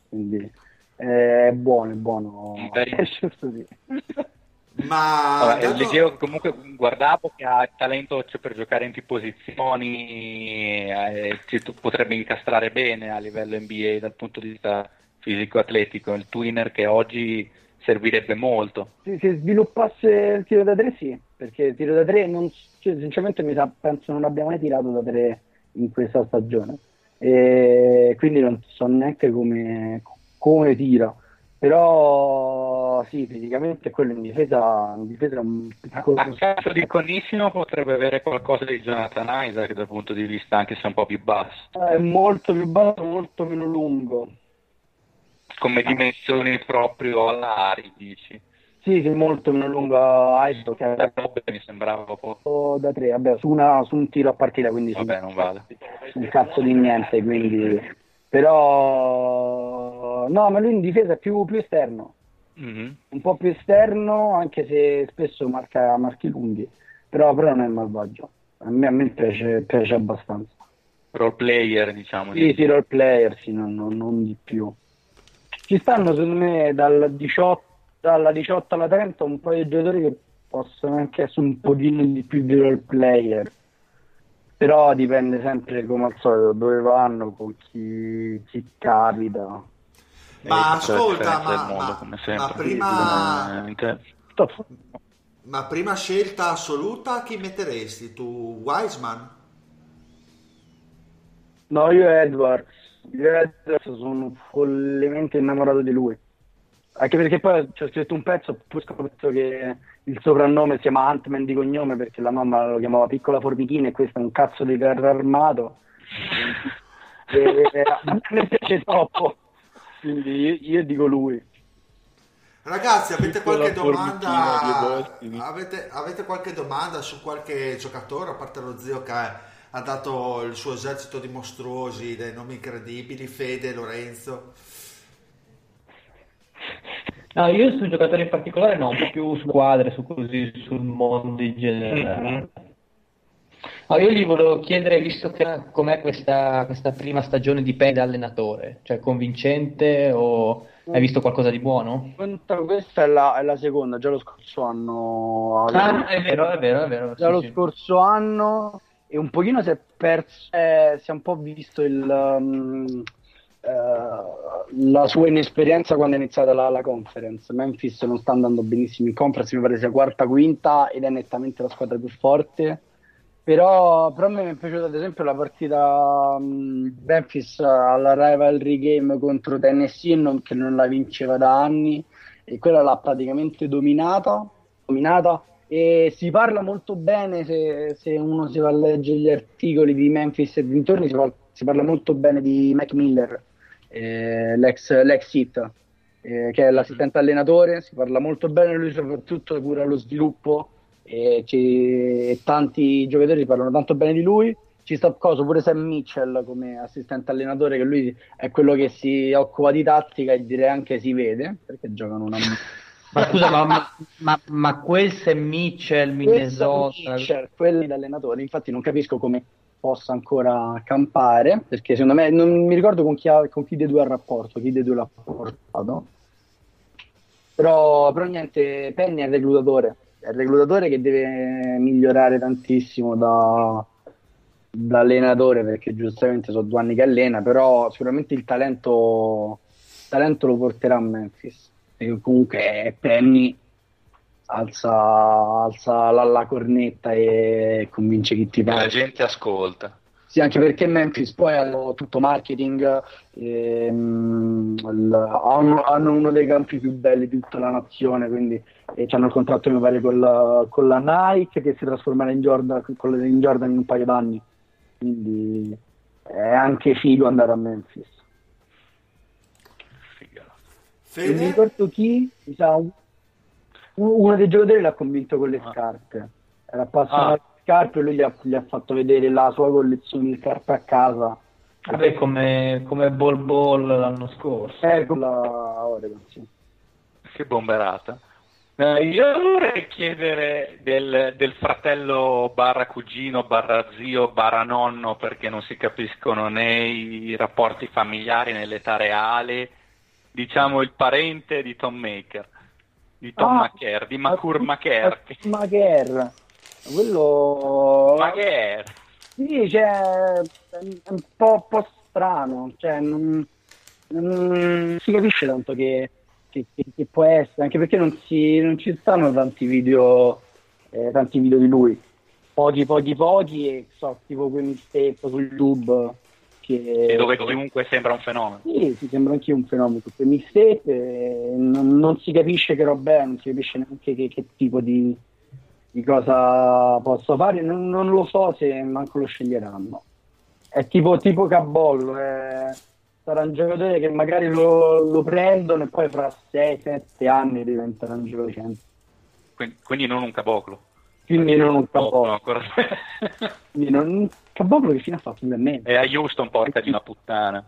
Quindi eh, è buono, è buono. Ma Vabbè, dato... leggevo che comunque guardavo che ha talento cioè, per giocare in più posizioni, eh, potrebbe incastrare bene a livello NBA dal punto di vista fisico-atletico. Il twinner che oggi servirebbe molto. Sì, se sviluppasse il tiro da tre, sì, perché il tiro da tre, non, cioè, sinceramente, mi sa, penso non abbia mai tirato da tre in questa stagione. E quindi non so neanche come, come tira però sì, fisicamente quello in difesa, in difesa è un piccolo... A caso di Conissimo potrebbe avere qualcosa di Jonathan Isaac dal punto di vista anche se un po' più basso. È molto più basso, molto meno lungo. Come dimensioni proprio all'ari, dici? Sì, sì, molto meno lungo Isaac. Che mi sembrava poco. Da tre, vabbè, su, una, su un tiro a partita, quindi... Vabbè, non vale. Un cazzo di niente, quindi però no, ma lui in difesa è più, più esterno, mm-hmm. un po' più esterno, anche se spesso marca marchi lunghi, però, però non è malvagio. A me, a me piace, piace abbastanza. role player, diciamo. Sì, sì, role player, sì, non, non- non di più. Ci stanno, secondo me, dal 18, dalla 18 alla 30 un paio di giocatori che possono anche essere un pochino di più di role player. Però dipende sempre, come al solito, dove vanno, con chi, chi capita. Ma Eh, è ascolta, ma, mondo, ma- ma prima, Eh, ma prima scelta assoluta chi metteresti? Tu, Wiseman? No, io e Edwards. Io e Edwards sono follemente innamorato di lui. Anche perché poi ci ho scritto un pezzo, poi ho scoperto che il soprannome si chiama Ant-Man di cognome perché la mamma lo chiamava Piccola Formichina e questo è un cazzo di carro armato. e, a me piace troppo, quindi io, dico lui. Ragazzi, avete qualche domanda? Avete, avete qualche domanda su qualche giocatore, a parte lo zio che ha dato il suo esercito di mostruosi, dei nomi incredibili, Fede, Lorenzo? No, io su giocatori in particolare no, un po' più su squadre, su così, sul mondo in generale. No, io gli volevo chiedere, visto che com'è questa, questa prima stagione di Penn da allenatore, cioè convincente o hai visto qualcosa di buono? Questa è la, è la seconda, già lo scorso anno. Ah, è vero, è vero, è vero. Già sì, lo sì. scorso anno e un pochino si è perso, eh, si è un po' visto il, um, eh, la sua inesperienza quando è iniziata la, la conference. Memphis non sta andando benissimo in conference, mi pare sia quarta, quinta ed è nettamente la squadra più forte. Però, però a me mi è piaciuta ad esempio la partita um, Memphis alla rivalry game contro Tennessee non- che non la vinceva da anni e quella l'ha praticamente dominata, dominata. E si parla molto bene se, se uno si va a leggere gli articoli di Memphis e dintorni si, par- si parla molto bene di Mac Miller eh, l'ex, l'ex hit eh, che è l'assistente allenatore si parla molto bene di lui soprattutto cura lo sviluppo e, ci- tanti giocatori parlano tanto bene di lui ci sta coso pure Sam Mitchell come assistente allenatore che lui è quello che si occupa di tattica e direi anche si vede perché giocano una Ma scusa, ma, ma, ma, quel Sam Mitchell, Minnesota, Mitchell, quelli da allenatori, infatti non capisco come possa ancora campare, perché secondo me non mi ricordo con chi, ha- con chi dei due ha rapporto, chi dei due l'ha portato. Però, però niente, Penny è il reclutatore, è il reclutatore che deve migliorare tantissimo da, da allenatore, perché giustamente sono due anni che allena, però sicuramente il talento, il talento lo porterà a Memphis. E comunque Penny alza, alza la, la cornetta e convince chi ti La pare. gente ascolta. Sì, anche perché Memphis poi hanno tutto marketing, ehm, hanno, hanno uno dei campi più belli di tutta la nazione, quindi e hanno il contratto mi pare con la, con la Nike che si trasformerà in Jordan, in Jordan in un paio d'anni. Quindi è anche figo andare a Memphis. Figa. Non mi Fede? ricordo chi, mi sa, uno dei giocatori l'ha convinto con le Ah. scarpe. Era appassionato Ah. Scarpe e lui gli ha, gli ha fatto vedere la sua collezione di scarpe a casa. Vabbè, come, come Ball Ball l'anno scorso. Eh, con la Oregon, sì. Che bomberata. Eh, io vorrei chiedere del, del fratello barra cugino barra zio barra nonno perché non si capiscono né i rapporti familiari né l'età reale, diciamo il parente di Tom Maker, di Tom Ah, Maker, di Makur Maker. Maker. Quello... Maker. Sì, cioè, è un po', un po' strano, cioè, non, non si capisce tanto che, che- che- che può essere, anche perché non, si, non ci stanno tanti video, eh, tanti video di lui, pochi, pochi, pochi, e so, tipo quei mixtape su YouTube, che... E dove chiunque sembra un fenomeno. Sì, si sembra anche un fenomeno, quei mixtape, eh, non, non si capisce che roba è, non si capisce neanche che, che tipo di, di cosa posso fare, non, non lo so se manco lo sceglieranno. È tipo, tipo Cabollo, eh, sarà un giocatore che magari lo, lo prendono e poi fra 6-7 anni diventerà un giocatore. Quindi, quindi non un caboclo. Quindi non un Cabollo. ancora... Quindi non, un Cabollo che fine ha fatto per me. e a Houston porca di una puttana.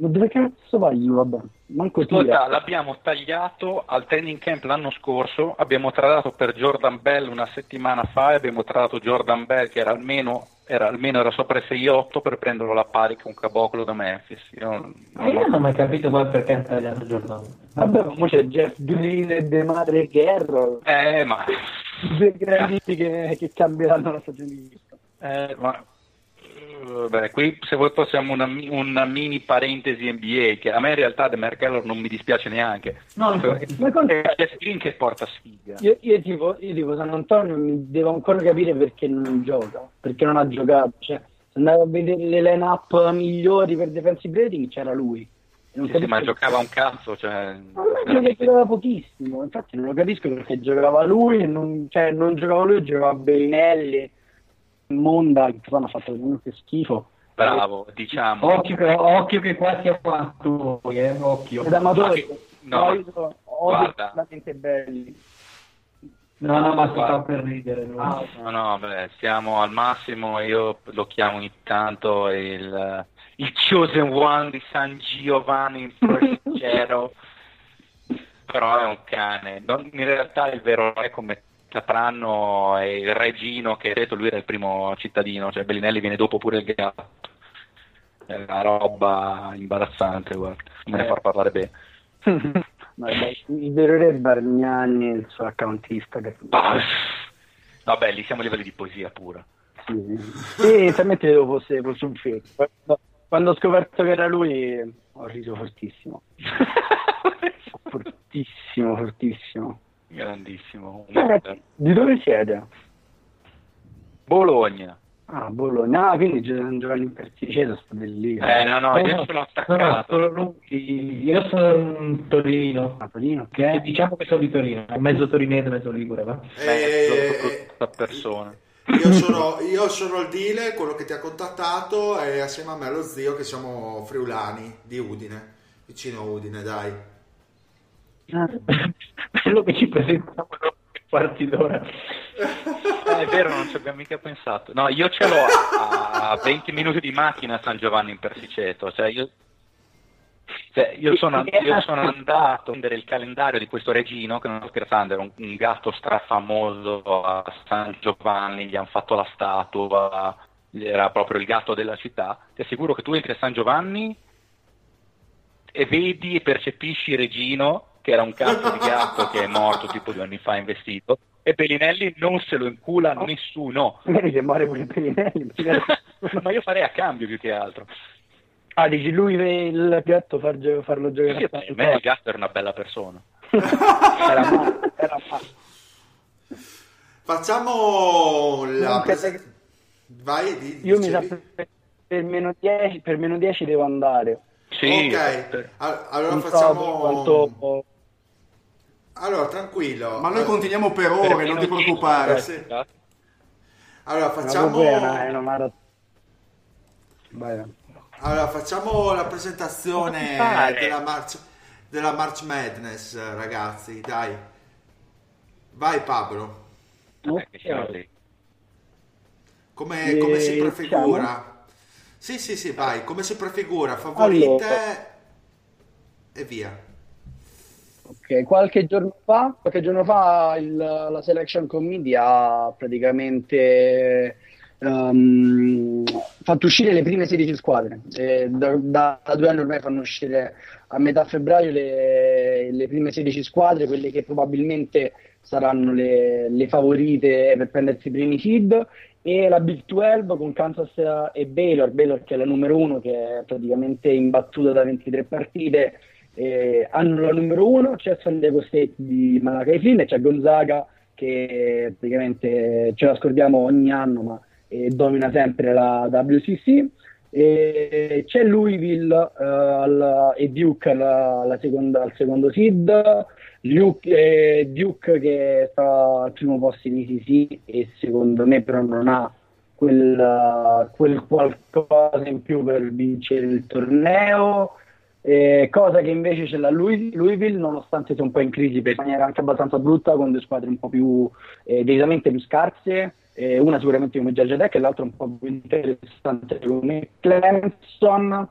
Ma dove cazzo vai io? Vabbè, manco Ascolta, tira. l'abbiamo tagliato al training camp l'anno scorso, abbiamo tradato per Jordan Bell una settimana fa e abbiamo tradato Jordan Bell che era almeno era, almeno era sopra i 6-8 per prenderlo alla pari con Caboclo da Memphis. Io non- Ma io non ho mai capito poi perché hanno tagliato Giordano. Vabbè, ma c'è Jeff Green e De Madre Guerra, Eh, ma, due grandini che, che cambieranno la stagione di vista. eh, ma eh, beh, qui se vuoi possiamo una, una mini parentesi NBA che a me in realtà De Merkeller non mi dispiace neanche. No, no, Perché- Ma con- è Jeff Green che porta sfiga. Io, io tipo, io tipo San Antonio mi devo ancora capire perché non gioca, perché non ha giocato. Cioè, se andavo a vedere le line-up migliori per defensive rating c'era lui. Sì, sì, ma giocava un cazzo, cioè, che giocava pochissimo, infatti non lo capisco perché giocava lui, e non, cioè non giocava lui, giocava Bellinelli, Monda, che hanno fatto veramente schifo. bravo, diciamo. Occhio, che- occhio che qua siamo a voi, eh, occhio. Ed amatori, No, no, sono odio guarda. veramente belli. No, no, ma si fa per ridere. no? Ah, No, no, beh, siamo al massimo, io lo chiamo ogni tanto il, il chosen one di San Giovanni in Forestiero, però è un cane. Non- in realtà il vero re come sapranno è il regino che ha detto lui era il primo cittadino, cioè Bellinelli viene dopo pure il gatto. È una roba imbarazzante, guarda, non me ne far parlare bene. Vabbè, il vero re Bargnani e il suo account Instagram. Ah, Vabbè, lì siamo a livelli di poesia pura. Sì, sì, inizialmente credevo fosse, fosse un fake. Quando, quando ho scoperto che era lui ho riso fortissimo. Fortissimo, fortissimo. Grandissimo. di dove siete? Bologna. Ah, Bologna. Ah, quindi gio- giocano in Persiceto, state lì. Eh no, no, io sono No, no, attaccato. lui. Io sono un Torino. A Torino, Eh, ok? diciamo che sono di Torino, mezzo torinese, mezzo ligure, va? Eh, Mezzo persona. io, sono, io sono il dealer, quello che ti ha contattato, e assieme a me lo zio che siamo friulani di Udine, vicino a Udine, dai. Ah, Quello che ci presentiamo dopo quarti d'ora. Eh, è vero, non ci abbiamo mica pensato. No, io ce l'ho a, a 20 minuti di macchina a San Giovanni in Persiceto. Cioè, io, cioè, io, sono, io sono andato a prendere il calendario di questo regino, che non sto scherzando, era un, un gatto strafamoso a San Giovanni, gli hanno fatto la statua, era proprio il gatto della città. Ti assicuro che tu entri a San Giovanni e vedi e percepisci Regino, che era un cazzo di gatto che è morto tipo due anni fa investito, e Bellinelli non se lo incula nessuno. magari che muore pure Pellinelli. magari- Ma io farei a cambio più che altro. Ah, dici lui il gatto far gio- farlo giocare Sì, a per me il gatto era una bella persona. Era male, era male. Facciamo la... Prese- Vai, di, Io mi sa dicevi? per, per meno 10 per meno 10 devo andare. Sì, Ok, Al- allora Non so facciamo... quanto Allora, tranquillo. Ma noi continuiamo per ore, non ti preoccupare. Sì. Allora, facciamo... Allora, facciamo la presentazione della March, della March Madness, ragazzi, dai. Vai Pablo, Eh, come, Eh, come si prefigura? Sì, sì, sì, vai, come si prefigura? Favorite Allora. e via. Ok, qualche giorno fa, qualche giorno fa il- la selection committee ha praticamente ehm, fatto uscire le prime 16 squadre. Da, da- da due anni ormai fanno uscire a metà febbraio le, le prime 16 squadre, quelle che probabilmente saranno le, le favorite per prendersi i primi seed. E la Big 12 con Kansas e Baylor, Baylor che è la numero uno, che è praticamente imbattuta da 23 partite, eh, hanno la numero uno, c'è San Diego State di Malakai Flynn e c'è Gonzaga che praticamente ce la scordiamo ogni anno ma eh, domina sempre la WCC e c'è Louisville eh, al- e Duke alla, alla seconda, al secondo seed. Duke, eh, Duke che sta al primo posto in ICC e secondo me però non ha quel, quel qualcosa in più per vincere il torneo eh, cosa che invece c'è la Louis- Louisville, nonostante sia un po' in crisi per maniera anche abbastanza brutta, con due squadre un po' più eh, decisamente più scarse, eh, una sicuramente come Georgia Tech e l'altra un po' più interessante come Clemson,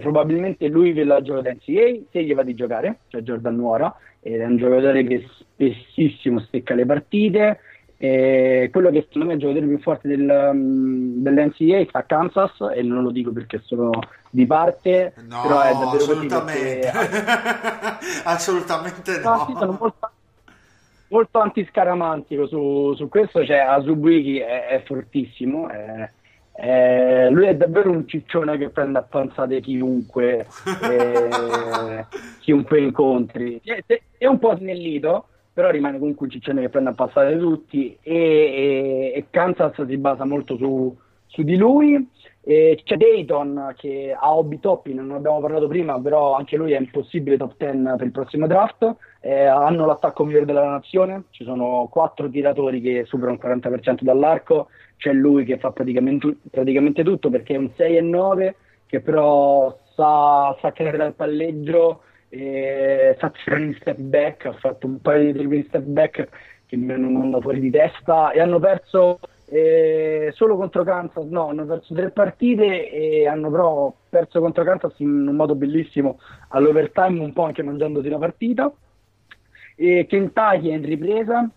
probabilmente lui ve la gioca da NCAA se gli va di giocare, cioè Jordan Nuora, ed è un giocatore che spessissimo stecca le partite. E quello che secondo me è il giocatore più forte del, um, dell'NCAA sta a Kansas e non lo dico perché sono di parte, No, però è davvero assolutamente. perché assolutamente No, no. sì, sono molto, molto antiscaramantico su, su questo, cioè Asubuiki è, è fortissimo, è- è- lui è davvero un ciccione che prende a panzate chiunque, eh, chiunque incontri. È, è un po' snellito, però rimane comunque un ciccione che prende a panzate tutti e, e- e Kansas si basa molto su, su di lui. E c'è Dayton che ha Hobby Toppin, non abbiamo parlato prima, però anche lui è un possibile top 10 per il prossimo draft. Eh, hanno l'attacco migliore della nazione, ci sono quattro tiratori che superano il 40% dall'arco, c'è lui che fa praticamente, praticamente tutto perché è un 6 e 9 che però sa, sa creare dal palleggio, e sa tirare in step back, ha fatto un paio di in step back che mi hanno mandato fuori di testa e hanno perso eh, solo contro Kansas, no, hanno perso tre partite e hanno però perso contro Kansas in un modo bellissimo all'overtime, un po' anche mangiandosi la partita. E Kentucky è in ripresa,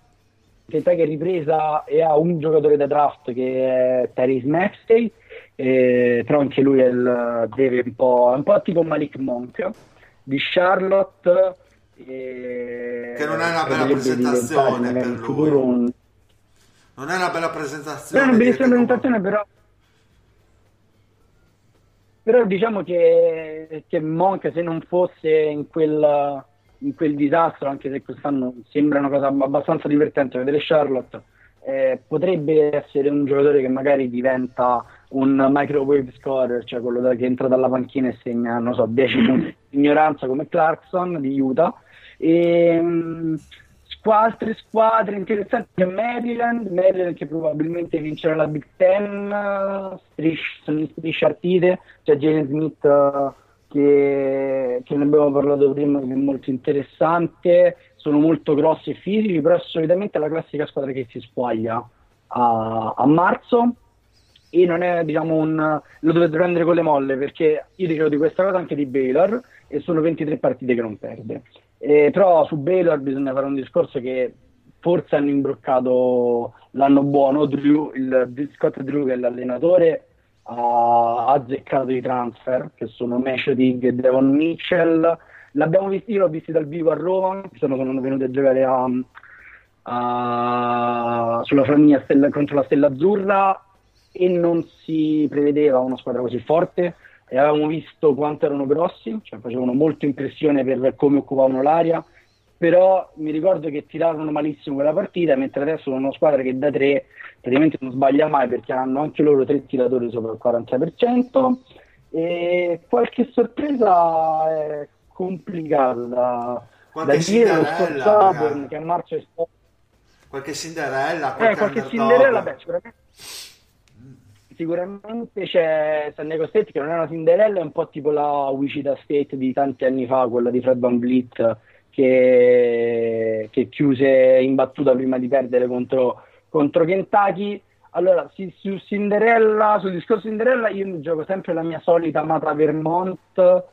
Kentucky è in ripresa e ha un giocatore da draft che è Tyrese Maxey, eh, però anche lui è il- deve un po', un po' tipo Malik Monk di Charlotte. eh, Che non è una bella presentazione per lui. un- Non è una bella però è presentazione. una bellissima presentazione, però. Però diciamo che, che Monk, se non fosse in quel, in quel disastro, anche se quest'anno sembra una cosa abbastanza divertente vedere Charlotte, eh, potrebbe essere un giocatore che magari diventa un microwave scorer, cioè quello da- che entra dalla panchina e segna, non so, 10 punti di ignoranza come Clarkson di Utah. E, mm, squa- altre squadre interessanti c'è Maryland, Maryland che probabilmente vincerà la Big Ten, strisce, sono in strisciartite, c'è Jalen Smith che, che ne abbiamo parlato prima, che è molto interessante, sono molto grossi e fisici, però solitamente è la classica squadra che si squaglia a, a marzo e non è diciamo un lo dovete prendere con le molle perché io dicevo di questa cosa anche di Baylor e sono 23 partite che non perde. Eh, però su Baylor bisogna fare un discorso che forse hanno imbroccato l'anno buono. Drew, il Scott Drew che è l'allenatore ha azzeccato i transfer che sono Meshodig e Devon Mitchell. L'abbiamo visto, io l'ho visto dal vivo a Roma sono, sono venuti a giocare a, a- sulla Stella- contro la Stella Azzurra e non si prevedeva una squadra così forte. E avevamo visto quanto erano grossi, cioè facevano molto impressione per come occupavano l'area, però mi ricordo che tirarono malissimo quella partita, mentre adesso sono una squadra che da tre praticamente non sbaglia mai perché hanno anche loro tre tiratori sopra il 40% e qualche sorpresa è complicata. Da, Qualche da dire, lo che a marzo è stato Qualche Cinderella, eh, qualche, qualche underdog. Cinderella, beh, sicuramente, sicuramente c'è San Diego State che non è una Cinderella, è un po' tipo la Wichita State di tanti anni fa, quella di Fred Van Vliet che, che chiuse in battuta prima di perdere contro, contro Kentucky. Allora, sì, su Cinderella, sul discorso Cinderella, io gioco sempre la mia solita amata Vermont,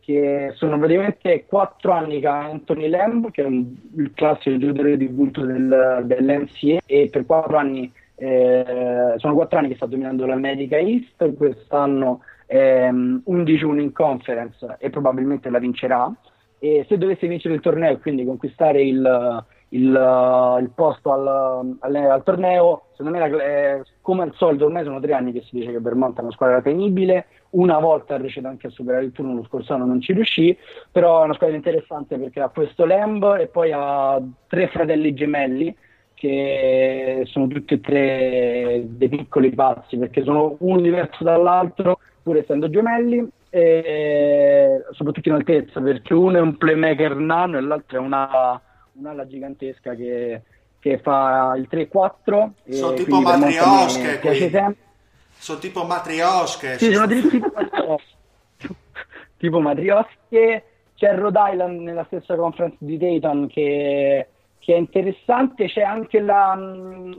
che sono praticamente quattro anni che ha Anthony Lamb, che è un- il classico giocatore di culto del, dell'NCA, e per quattro anni, eh, sono quattro anni che sta dominando l'America East, quest'anno è 11-1 in conference e probabilmente la vincerà. E se dovesse vincere il torneo e quindi conquistare il, il, il posto al, al- al torneo, secondo me la- eh, come al solito ormai sono tre anni che si dice che Vermont è una squadra tenibile, una volta è anche a superare il turno, lo scorso anno non ci riuscì, però è una squadra interessante perché ha questo Lamb e poi ha tre fratelli gemelli che sono tutti e tre dei piccoli pazzi perché sono uno diverso dall'altro pur essendo gemelli e soprattutto in altezza perché uno è un playmaker nano e l'altro è una, un'ala gigantesca che, che fa il 3-4 e Sono tipo matriosche, Sono tipo matriosche. sì, sono tipo matriosche. tipo matriosche. C'è Rhode Island nella stessa conference di Dayton che, che è interessante. C'è anche la,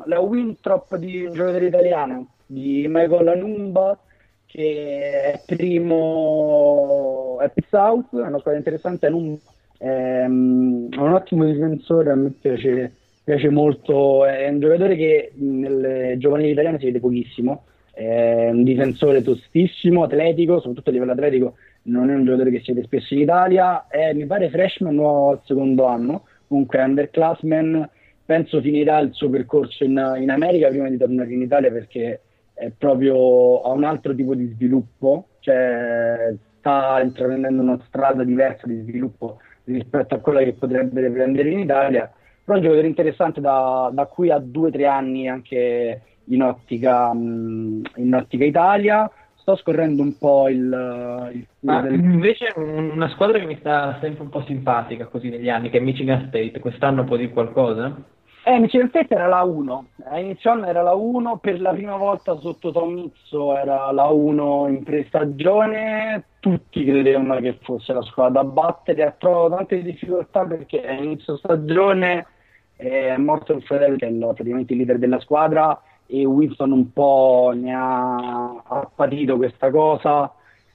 la Winthrop di un giocatore italiano, di Michael Anumba, che è primo è South, è una squadra interessante, è un, è un ottimo difensore, a me piace, piace molto, è un giocatore che nelle giovanili italiane si vede pochissimo, è un difensore tostissimo, atletico, soprattutto a livello atletico non è un giocatore che si vede spesso in Italia, è, mi pare freshman nuovo al secondo anno, comunque underclassman, penso finirà il suo percorso in, in America prima di tornare in Italia perché è proprio a un altro tipo di sviluppo, cioè sta intraprendendo una strada diversa di sviluppo rispetto a quella che potrebbe prendere in Italia, però è un giocatore interessante da, da qui a due o tre anni anche in ottica, in ottica Italia. Sto scorrendo un po' il... il Ma del- invece una squadra che mi sta sempre un po' simpatica così negli anni, che è Michigan State, quest'anno può dire qualcosa? Eh, Michigan State era la 1, a inizio anno era la 1, per la prima volta sotto Tom Izzo era la 1 in prestagione, tutti credevano che fosse la squadra da battere, ha trovato tante difficoltà perché a inizio stagione è morto il fratello che è praticamente il leader della squadra e Winston un po' ne ha, ha patito questa cosa,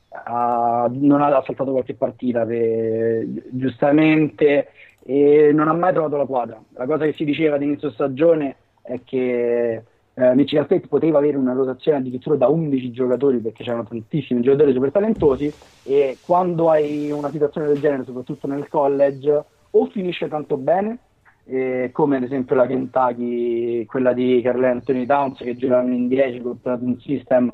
ha- non ha saltato qualche partita per- giustamente e non ha mai trovato la quadra. La cosa che si diceva ad inizio stagione è che eh, Michigan State poteva avere una rotazione addirittura da 11 giocatori perché c'erano tantissimi giocatori super talentosi e quando hai una situazione del genere, soprattutto nel college, o finisce tanto bene, eh, come ad esempio la Kentucky, quella di Carl Anthony Towns che giocavano in 10 con un system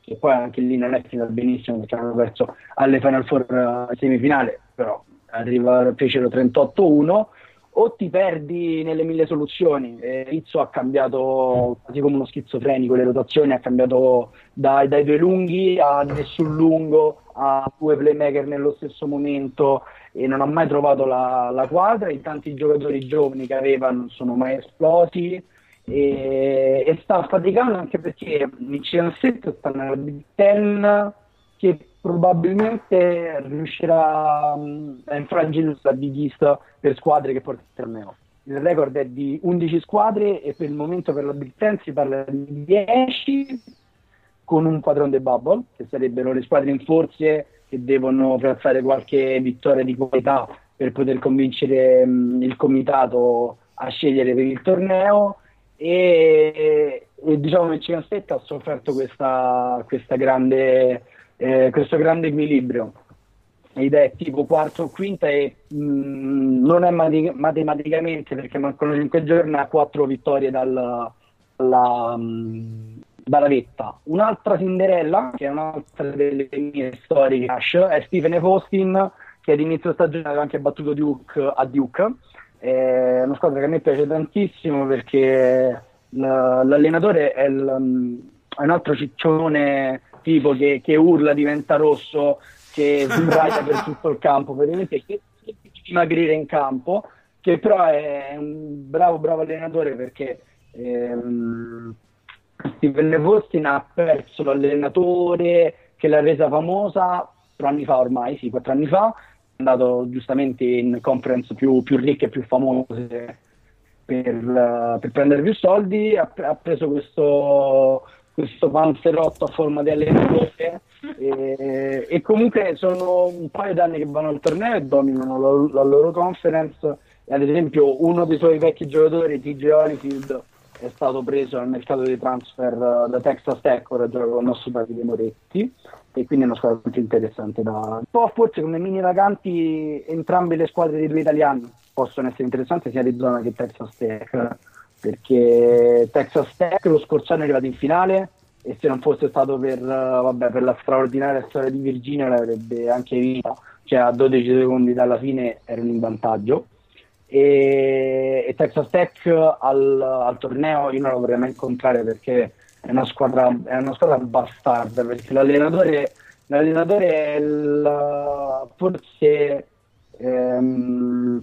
che poi anche lì non è finita benissimo perché hanno perso alle Final Four eh, semifinale, però arriva, fecero 38-1 o ti perdi nelle mille soluzioni. Eh, Rizzo ha cambiato quasi come uno schizofrenico le rotazioni, ha cambiato dai, dai due lunghi a nessun lungo a due playmaker nello stesso momento e non ha mai trovato la, la quadra. I tanti giocatori giovani che aveva non sono mai esplosi e, e sta faticando anche perché Michigan State sta nella Big Ten che probabilmente riuscirà mh, a infrangere la Big East per squadre che portano il torneo. Il record è di 11 squadre e per il momento per la Big Ten si parla di 10 con un quadron de bubble, che sarebbero le squadre in forze che devono fare qualche vittoria di qualità per poter convincere mh, il comitato a scegliere per il torneo e, e diciamo che State ha sofferto questa, questa grande, eh, questo grande equilibrio ed è tipo quarto o quinta e mh, non è mati- matematicamente perché mancano 5 giorni a 4 vittorie dal, dalla, mh, dalla vetta. Un'altra Cinderella, che è un'altra delle mie storie cash, è Stephen F. Che ad inizio stagione aveva anche battuto Duke a Duke. È una squadra che a me piace tantissimo perché l'allenatore è, il- è un altro ciccione tipo che, che urla, diventa rosso, che sbraia per tutto il campo, praticamente che dimagrire in campo, che però è un bravo bravo allenatore perché ehm, Steven Levostin ha perso l'allenatore che l'ha resa famosa tre anni fa ormai, sì, quattro anni fa, è andato giustamente in conference più, più ricche e più famose per, per prendere più soldi, ha, ha preso questo, questo panzerotto a forma di allenatore e, e comunque sono un paio d'anni che vanno al torneo e dominano la, la loro conference. E ad esempio uno dei suoi vecchi giocatori, TJ Holyfield, è stato preso al mercato dei transfer eh, da Texas Tech, ora gioca con il nostro Davide Moretti e quindi è una squadra molto interessante da... Un po' forse come mini vaganti entrambe le squadre dei due italiani possono essere interessanti sia Arizona che Texas Tech perché Texas Tech lo scorso anno è arrivato in finale e se non fosse stato per, eh, vabbè, per la straordinaria storia di Virginia l'avrebbe anche vinta, cioè a 12 secondi dalla fine erano in vantaggio e, e Texas Tech al, al torneo io non lo vorrei mai incontrare perché è una squadra, è una squadra bastarda perché l'allenatore, l'allenatore è il, forse ehm,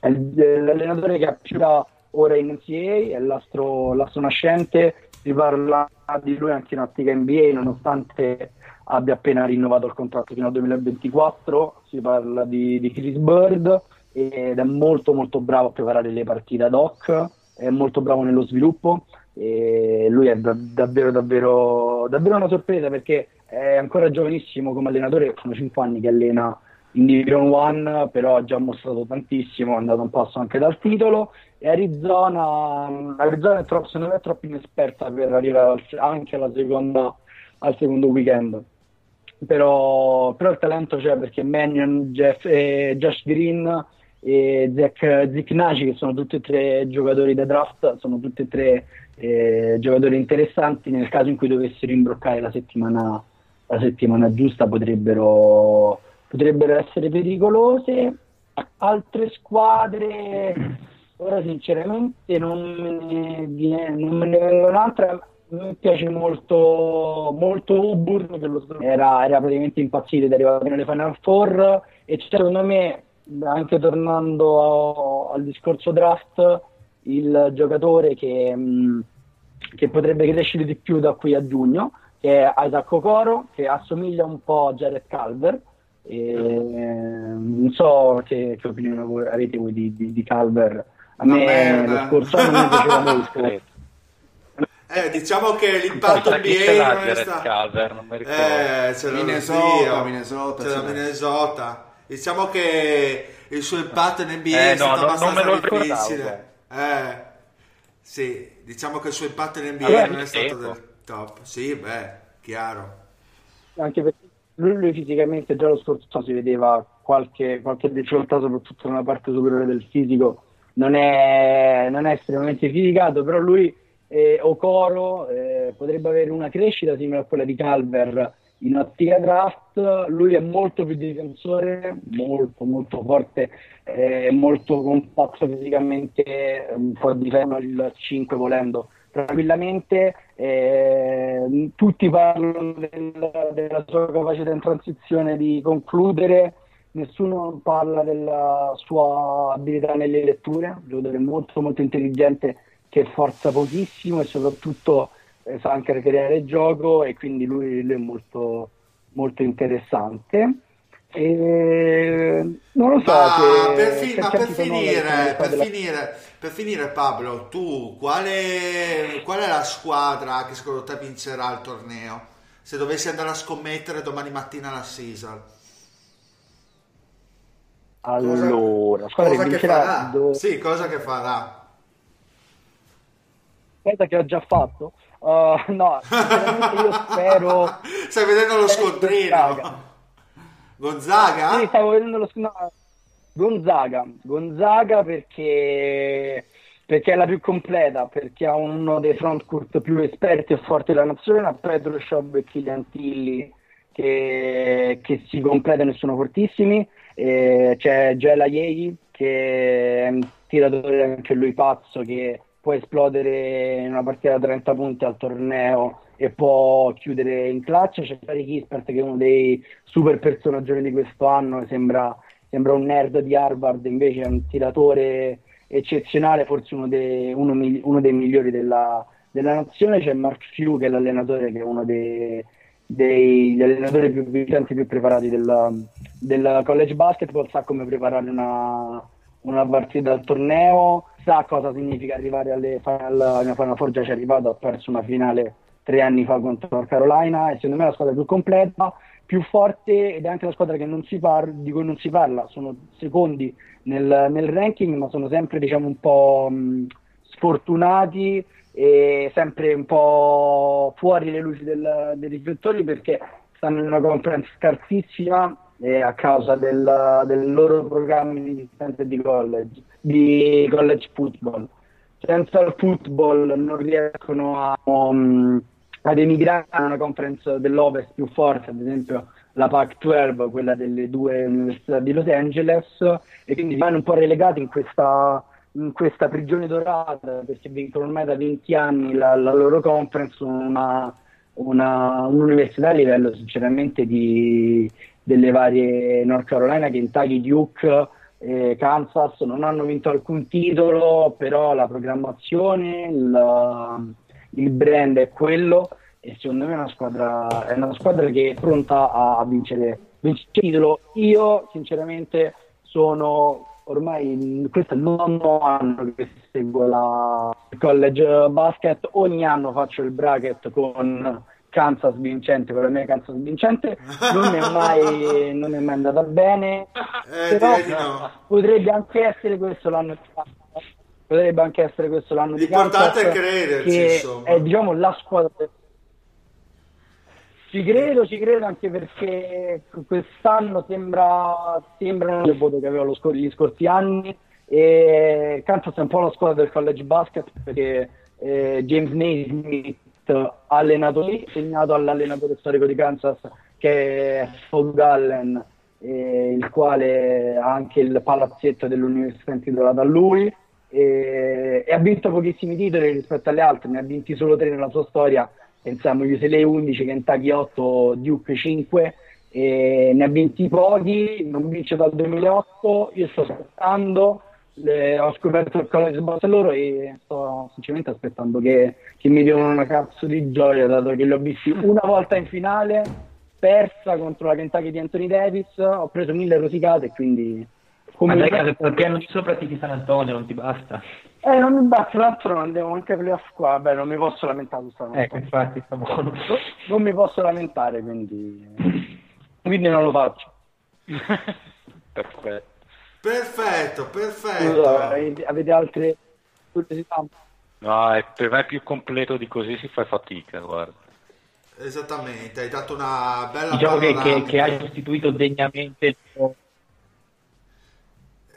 è l'allenatore che appura ora in NCAA, è l'astro, l'astro nascente, si parla di lui anche in ottica NBA nonostante abbia appena rinnovato il contratto fino al 2024, si parla di, di Chris Bird ed è molto molto bravo a preparare le partite ad hoc, è molto bravo nello sviluppo e lui è da- davvero, davvero, davvero una sorpresa perché è ancora giovanissimo come allenatore, sono 5 anni che allena in Division 1, però ha già mostrato tantissimo, è andato un passo anche dal titolo Arizona, Arizona è troppo, secondo me è troppo inesperta per arrivare anche alla seconda, al secondo weekend. Però, però il talento c'è perché Mannion, Jeff, eh, Josh Green e Zach, Zach che sono tutti e tre giocatori da draft, sono tutti e tre eh, giocatori interessanti. Nel caso in cui dovessero imbroccare la settimana, la settimana giusta, potrebbero, potrebbero essere pericolose. Altre squadre, ora sinceramente non me ne, viene- non me ne vengono un'altra. Mi piace molto, molto Auburn, che lo- era, era praticamente impazzito ed arrivava nelle Final Four e secondo me, anche tornando a- al discorso draft, il giocatore che, che potrebbe crescere di più da qui a giugno, che è Isaac Okoro, che assomiglia un po' a Jared Calver. E, non so che, che opinione avete voi di, di- di Calver. A Una me merda. lo scorso anno mi piaceva molto. Eh, diciamo che l'impatto NBA non è stato... Non. Eh, c'è la Minnesota, Minnesota, c'è la. Minnesota. Diciamo che il suo impatto in NBA Eh, è stato no, non abbastanza me lo ricordavo, difficile. Eh, sì, diciamo che il suo impatto in NBA Allora, non è stato tempo. del top. Sì, beh, chiaro. anche perché lui, lui fisicamente già lo scorso anno si vedeva qualche, qualche difficoltà soprattutto nella parte superiore del fisico non è, non è estremamente fisicato però lui eh, Okoro eh, potrebbe avere una crescita simile a quella di Calver in ottica draft. Lui è molto più difensore molto molto forte eh, molto compatto fisicamente può difendere il 5 volendo tranquillamente. Eh, tutti parlano del- della sua capacità in transizione di concludere nessuno parla della sua abilità nelle letture un giocatore molto molto intelligente che forza pochissimo e soprattutto eh, sa anche creare gioco e quindi lui, lui è molto molto interessante e non lo so Ma per, fi- ma per finire, per, della- finire, per finire, Pablo, tu quale, qual è la squadra che secondo te vincerà il torneo? Se dovessi andare a scommettere domani mattina alla Season. Allora la squadra che cosa che vincerà farà? do- Sì, cosa che farà? cosa che ho già fatto Uh, no io spero Stai vedendo lo scontrino? Gonzaga. Gonzaga? Sì, stavo vedendo lo no, Gonzaga, Gonzaga perché, perché è la più completa, perché ha uno dei frontcourt più esperti e forti della nazione, ha Pedro Sciob e Kylian Tilli che, che si completano e sono fortissimi, e c'è Gela Yei che è un tiratore anche lui pazzo che può esplodere in una partita da 30 punti al torneo e può chiudere in clutch. C'è Gary Kispert che è uno dei super personaggi di questo anno, sembra, sembra un nerd di Harvard, invece è un tiratore eccezionale, forse uno dei, uno uno dei migliori della, della nazione. C'è Mark Few che è l'allenatore che è uno dei, dei- degli allenatori più vincenti, più preparati del, del college basketball, sa come preparare una, una partita al torneo, sa cosa significa arrivare alle final, alla Final Four, già ci è arrivato, ha perso una finale tre anni fa contro Carolina, e secondo me è la squadra più completa, più forte ed è anche la squadra par- di cui non si parla, sono secondi nel, nel ranking, ma sono sempre diciamo un po' mh, sfortunati e sempre un po' fuori le luci del- dei riflettori perché stanno in una conference scarsissima eh, a causa del, del loro programma di distanza di college, di college football. Senza il football non riescono a, um, ad emigrare a una conference dell'Ovest più forte, ad esempio la Pac-12, quella delle due università di Los Angeles, e quindi vanno un po' relegati in questa, in questa prigione dorata perché vincono ormai da 20 anni la, la loro conference, una, una, un'università a livello sinceramente di, delle varie North Carolina, Kentucky, Duke, eh, Kansas, non hanno vinto alcun titolo, però la programmazione, il, il brand è quello e secondo me è una squadra, è una squadra che è pronta a, a vincere, vincere il titolo. Io sinceramente sono ormai questo è il nono anno che seguo la college basket, ogni anno faccio il bracket con Kansas vincente, la mia Kansas vincente, non è mai, non è mai andata bene, Eh, però di no. potrebbe anche essere questo l'anno di Kansas. Potrebbe anche essere questo l'anno di L'importante Kansas, è crederci, che insomma. è diciamo la squadra del- ci credo, ci credo anche perché quest'anno sembra, sembrano il voto che avevo lo scor- gli scorsi anni e Kansas è un po' la squadra del college basket perché eh, James Naismith allenato lì, segnato all'allenatore storico di Kansas che è Fogg Gallen eh, il quale ha anche il palazzetto dell'università intitolato a lui e, e ha vinto pochissimi titoli rispetto alle altre, ne ha vinti solo tre nella sua storia. Pensiamo UCLA 11, Kentucky 8, Duke 5 e ne ha vinti pochi, non vince dal 2008, io sto aspettando, le- ho scoperto il college basket loro e sto sinceramente aspettando che, che mi diano una cazzo di gioia dato che li ho visti una volta in finale, persa contro la Kentucky di Anthony Davis, ho preso mille rosicate quindi... Ma Come dai, caso, al piano di sopra ti San Antonio, non ti basta? eh, non mi basta, tra l'altro non andiamo anche ai playoff qua, vabbè, non mi posso lamentare Ecco, infatti, sta buono. non mi posso lamentare, quindi, quindi non lo faccio. Perfetto. Perfetto, perfetto. Scusa, avete, altre curiosità? No, è- per me più completo di così si fa fatica, guarda. Esattamente, hai dato una bella Diciamo che, che, che hai sostituito degnamente il tuo-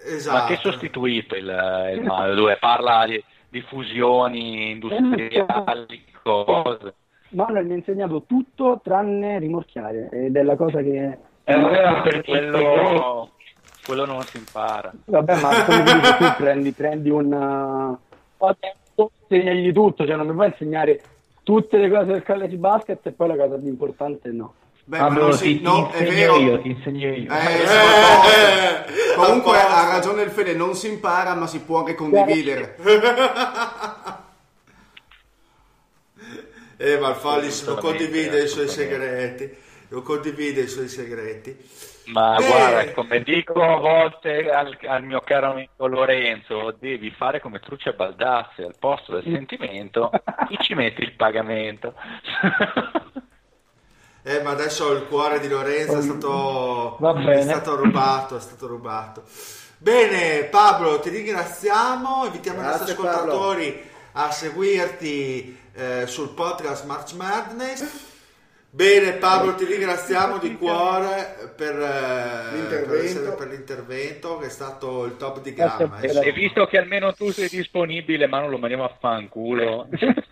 Esatto. Ma che sostituito il, il Mario 2? Parla di, di fusioni industriali, cose. Manuel mi ha insegnato tutto tranne rimorchiare ed è la cosa che... Eh, vabbè, per Quello, quello non si impara. Vabbè, ma come ti dico, tu prendi, prendi un... uh, adesso insegnagli tutto, cioè non mi puoi insegnare tutte le cose del college basket e poi la cosa più importante no. Beh, Ah, ma bro, non ti, si- ti no, è insegno vero. io, ti insegno io. Eh, sì, Eh, Comunque a posto. ha ragione il Fede, non si impara ma si può anche condividere. Eh, ma il Follis non Assolutamente, condivide i suoi segreti. Non condivide i suoi segreti. Ma Beh. guarda, come dico a volte al, al mio caro amico Lorenzo, devi fare come Truccia Baldassi, al posto del sentimento tu ci metti il pagamento. Eh, ma adesso il cuore di Lorenzo è stato, è stato rubato, è stato rubato. Bene, Pablo, ti ringraziamo, invitiamo i nostri Grazie, ascoltatori a seguirti eh, sul podcast March Madness. Bene, Pablo, ti ringraziamo di cuore per, eh, L'intervento. per essere- per l'intervento, che è stato il top di gamma. e visto che almeno tu sei disponibile, ma non lo mandiamo a fanculo.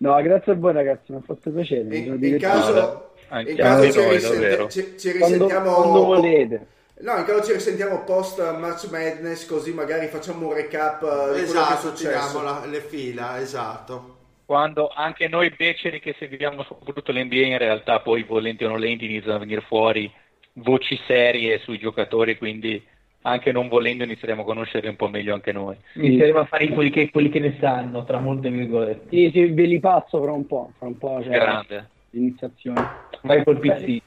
No, grazie a voi ragazzi, mi ha fatto piacere. In, in caso, in caso noi, ci, risente- ci- ci quando, risentiamo quando volete. No, in caso ci risentiamo post March Madness così magari facciamo un recap eh, di quello che è Esatto, successo. tiriamo la- le fila, esatto. Quando anche noi beceri che seguiamo soprattutto l'NBA in realtà poi volenti o nolenti iniziano a venire fuori voci serie sui giocatori, quindi anche non volendo inizieremo a conoscerli un po' meglio anche noi. Inizieremo a fare quelli che, quelli che ne sanno, tra molte virgolette. Sì, sì, ve li passo fra un po', fra un po' c'è Grande. l'iniziazione. Vai col PC.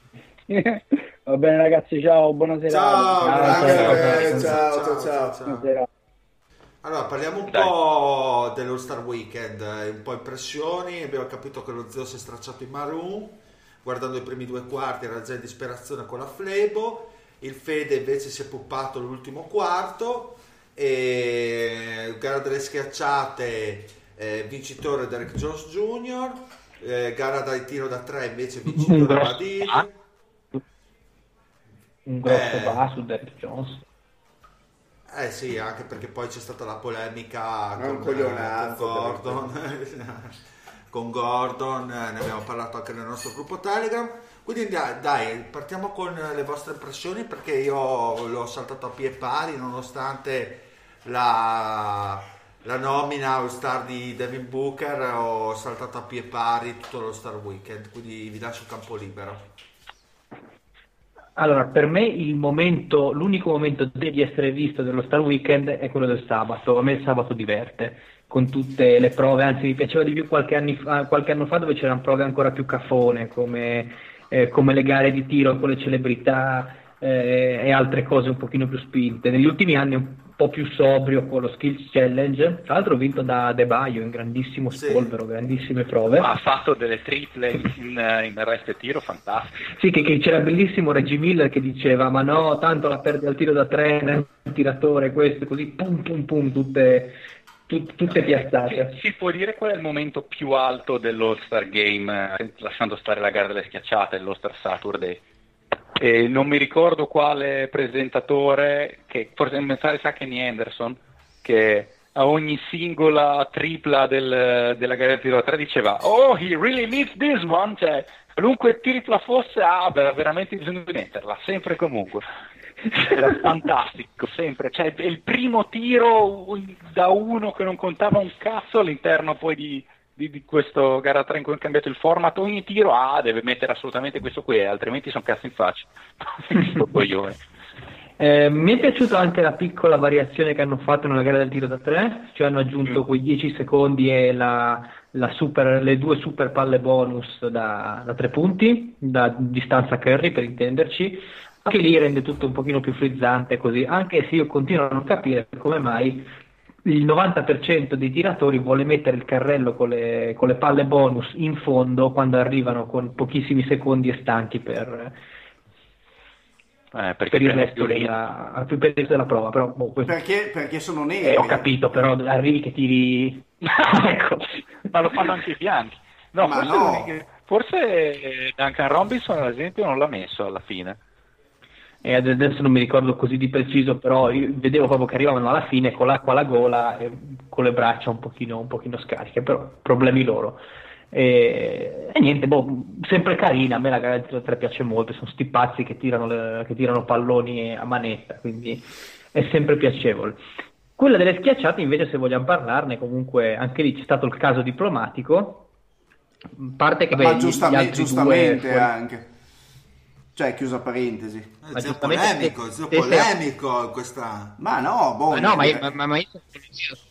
Va bene ragazzi, ciao, buona serata. Ciao, Ciao, grazie. ciao, ciao, ciao, ciao. Allora, parliamo un Dai. po' dello Star Weekend, eh, un po' impressioni. Abbiamo capito che lo zio si è stracciato in Maroon, guardando i primi due quarti era già in disperazione con la Flebo. Il Fede invece si è puppato l'ultimo quarto. E gara delle schiacciate, eh, vincitore Derek Jones Jr. eh, gara dai tiro da tre invece vincitore pa- Un grosso Eh. passo su Derrick Jones. Eh sì, anche perché poi c'è stata la polemica con, eh, con Gordon. con Gordon, eh, ne abbiamo parlato anche nel nostro gruppo Telegram. Quindi dai, dai, partiamo con le vostre impressioni perché io l'ho saltato a pie pari nonostante la, la nomina all star di Devin Booker, ho saltato a pie pari tutto lo Star Weekend, quindi vi lascio il campo libero. Allora, per me momento, l'unico momento di essere visto dello Star Weekend è quello del sabato. A me il sabato diverte, con tutte le prove, anzi mi piaceva di più qualche, fa- qualche anno fa dove c'erano prove ancora più caffone, come, eh, come le gare di tiro con le celebrità eh, e altre cose un pochino più spinte. Negli ultimi anni po' più sobrio con lo Skills Challenge. Tra l'altro vinto da De Baio in grandissimo spolvero, grandissime prove. Ha fatto delle triple in, in arresto e tiro fantastiche. Sì, che, che c'era bellissimo Reggie Miller che diceva ma no, tanto la perde al tiro da tre, nel tiratore, questo, così, pum pum pum, tutte, tut- tutte piazzate. Si può dire qual è il momento più alto dell'All-Star Game, eh, lasciando stare la gara delle schiacciate, l'All-Star Saturday? E non mi ricordo quale presentatore, che forse mi sa sa Kenny Anderson, che a ogni singola tripla del- della gara del tiro da tre diceva Oh, he really needs this one, cioè qualunque tripla fosse, ah, beh, veramente bisogna di metterla, sempre e comunque. Era fantastico, sempre. Cioè, è il primo tiro da uno che non contava un cazzo all'interno poi di, di, di questo gara 3 in cui hanno cambiato il format. Ogni tiro, ah, deve mettere assolutamente questo qui, altrimenti sono cazzo in faccia. Sto coglione. Eh, mi è piaciuta anche la piccola variazione che hanno fatto nella gara del tiro da tre, cioè hanno aggiunto quei 10 secondi e la, la super- le due super palle bonus da, da tre punti, da distanza carry per intenderci. Anche lì rende tutto un pochino più frizzante così, anche se io continuo a non capire come mai il 90% dei tiratori vuole mettere il carrello con le, con le palle bonus in fondo quando arrivano con pochissimi secondi e stanchi per, Eh, per il resto della, per il resto della prova. Però, boh, questo- Perché, perché sono neri. eh, ho capito, però arrivi che tiri... ecco. ma lo fanno anche i bianchi. No, Ma forse, no. forse Duncan Robinson ad esempio non l'ha messo alla fine. E ad- adesso non mi ricordo così di preciso, però vedevo proprio che arrivavano alla fine con l'acqua alla gola e con le braccia un pochino, un pochino scariche, però problemi loro. E, e niente, boh, sempre carina, a me la gara da tre piace molto, sono sti pazzi che tirano, le- che tirano palloni a manetta, quindi è sempre piacevole. Quella delle schiacciate invece se vogliamo parlarne, comunque anche lì c'è stato il caso diplomatico, parte che beh, Ma gli- gli giustamente, giustamente fuori- anche. Cioè, chiusa parentesi. Eh, Ma zio polemico, se- zio se- polemico questa... Ma no, boh, Ma no, ma, io- niente. ma- ma io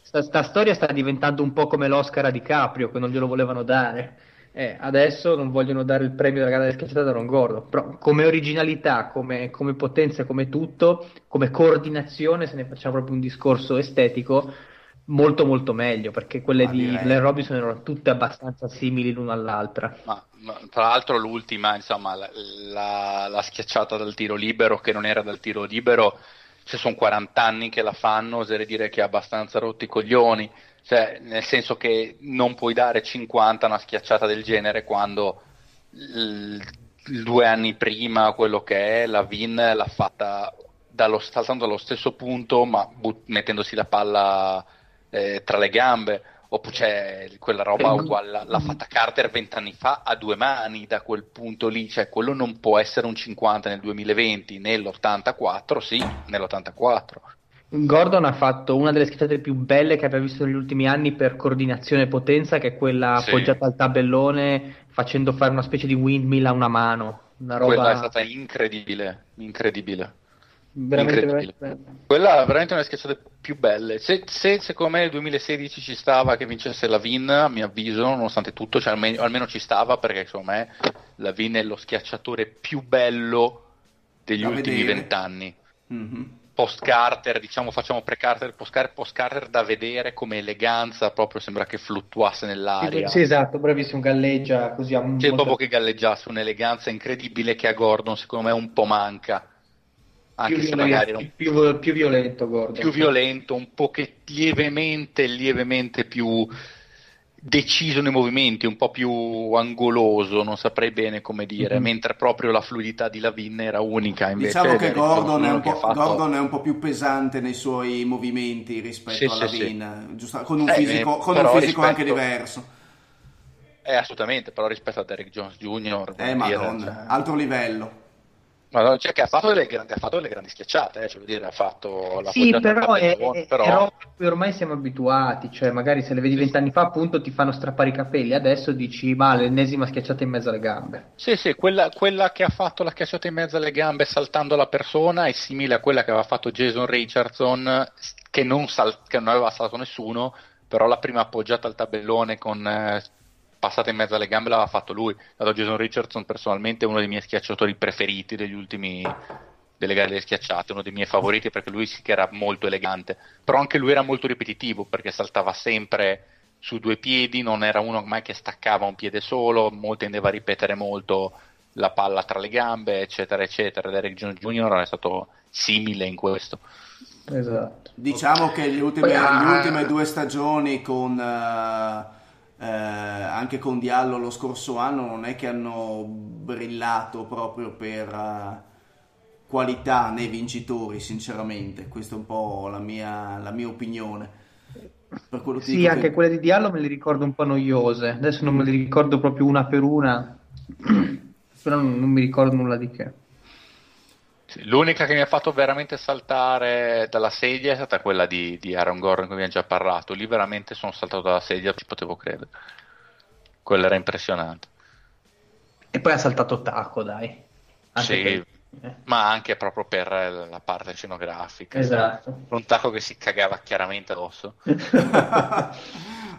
sta, sta storia sta diventando un po' come l'Oscar a DiCaprio che non glielo volevano dare. Eh, adesso non vogliono dare il premio della gara del schiacciata da Ron Gordo. Però come originalità, come, come potenza, come tutto, come coordinazione, se ne facciamo proprio un discorso estetico, molto molto meglio, perché quelle Ma di. Blair Robinson erano tutte abbastanza simili l'una all'altra. Ma tra l'altro l'ultima, insomma, la, la- schiacciata dal tiro libero che non era dal tiro libero, se sono 40 anni che la fanno, oserei dire che ha abbastanza rotti i coglioni, cioè nel senso che non puoi dare 50 a una schiacciata del genere quando il due anni prima quello che è la Vin l'ha fatta dallo, saltando dallo stesso punto ma but- mettendosi la palla eh, tra le gambe oppure c'è quella roba uguale l'ha- fatta Carter vent'anni fa a due mani da quel punto lì cioè quello non può essere un 50 nel 2020 nell'84 sì nell'84 Gordon ha fatto una delle schiacciate più belle che abbia visto negli ultimi anni per coordinazione e potenza, che è quella Sì. appoggiata al tabellone facendo fare una specie di windmill a una mano. Una roba quella è stata incredibile incredibile veramente, incredibile. veramente- Quella è veramente una delle schiacciate più belle. Se, se secondo me nel 2016 ci stava che vincesse la Vin, a mio avviso, nonostante tutto, cioè almeno, almeno ci stava perché secondo me la Vin è lo schiacciatore più bello degli Da ultimi vent'anni. Mhm. Post Carter, diciamo facciamo pre-Carter, post Carter, post Carter da vedere come eleganza, proprio sembra che fluttuasse nell'aria. Sì, esatto, bravissimo, galleggia così a C'è molto- proprio che galleggiasse un'eleganza incredibile che a Gordon secondo me un po' manca. Anche più, se violento, magari non più, più violento Gordon. più violento, un po' che lievemente, lievemente più deciso nei movimenti, un po' più angoloso, non saprei bene come dire, Mhm. mentre proprio la fluidità di Lavin era unica. Invece Diciamo che Gordon è, che fatto- Gordon è un po' più pesante nei suoi movimenti rispetto Sì, alla sì, sì. Vin, giusto- con un Eh, fisico, con un fisico anche rispetto- diverso. Eh, assolutamente, però rispetto a Derrick Jones Jr. Eh, dire, madonna, cioè- altro livello. Madonna, cioè che ha fatto delle grandi, ha fatto delle grandi schiacciate, eh, cioè, dire, ha fatto la Sì, però è, tabellone, è- però- è roba a cui ormai siamo abituati, cioè magari se le vedi vent'anni fa appunto ti fanno strappare i capelli, adesso dici ma l'ennesima schiacciata in mezzo alle gambe. Sì, sì, quella, quella che ha fatto la schiacciata in mezzo alle gambe saltando la persona è simile a quella che aveva fatto Jason Richardson, che non, sal- che non aveva saltato nessuno, però la prima appoggiata al tabellone con eh, passata in mezzo alle gambe l'aveva fatto lui. Dato Jason Richardson personalmente è uno dei miei schiacciatori preferiti degli ultimi delle gare delle schiacciate, uno dei miei favoriti perché lui sì che era molto elegante, però anche lui era molto ripetitivo perché saltava sempre su due piedi, non era uno mai che staccava un piede solo, molto tendeva a ripetere molto la palla tra le gambe, eccetera, eccetera. Derek Jones Jr. è stato simile in questo. Esatto. Diciamo che le ultime, Poi, ah, le ultime due stagioni con... eh, eh, anche con Diallo lo scorso anno non è che hanno brillato proprio per eh, qualità nei vincitori, sinceramente. Questa è un po' la mia, la mia opinione. Per quello ti Sì, anche che- quelle di Diallo me le ricordo un po' noiose. Adesso non me le ricordo proprio una per una, però non, non mi ricordo nulla di che. L'unica che mi ha fatto veramente saltare dalla sedia è stata quella di, di Aaron Gordon, che abbiamo già parlato. Lì veramente sono saltato dalla sedia, ci potevo credere. Quella era impressionante. E poi ha saltato Taco, dai. Anche Sì, per- eh. ma anche proprio per la parte scenografica. Esatto. Un tacco che si cagava chiaramente addosso.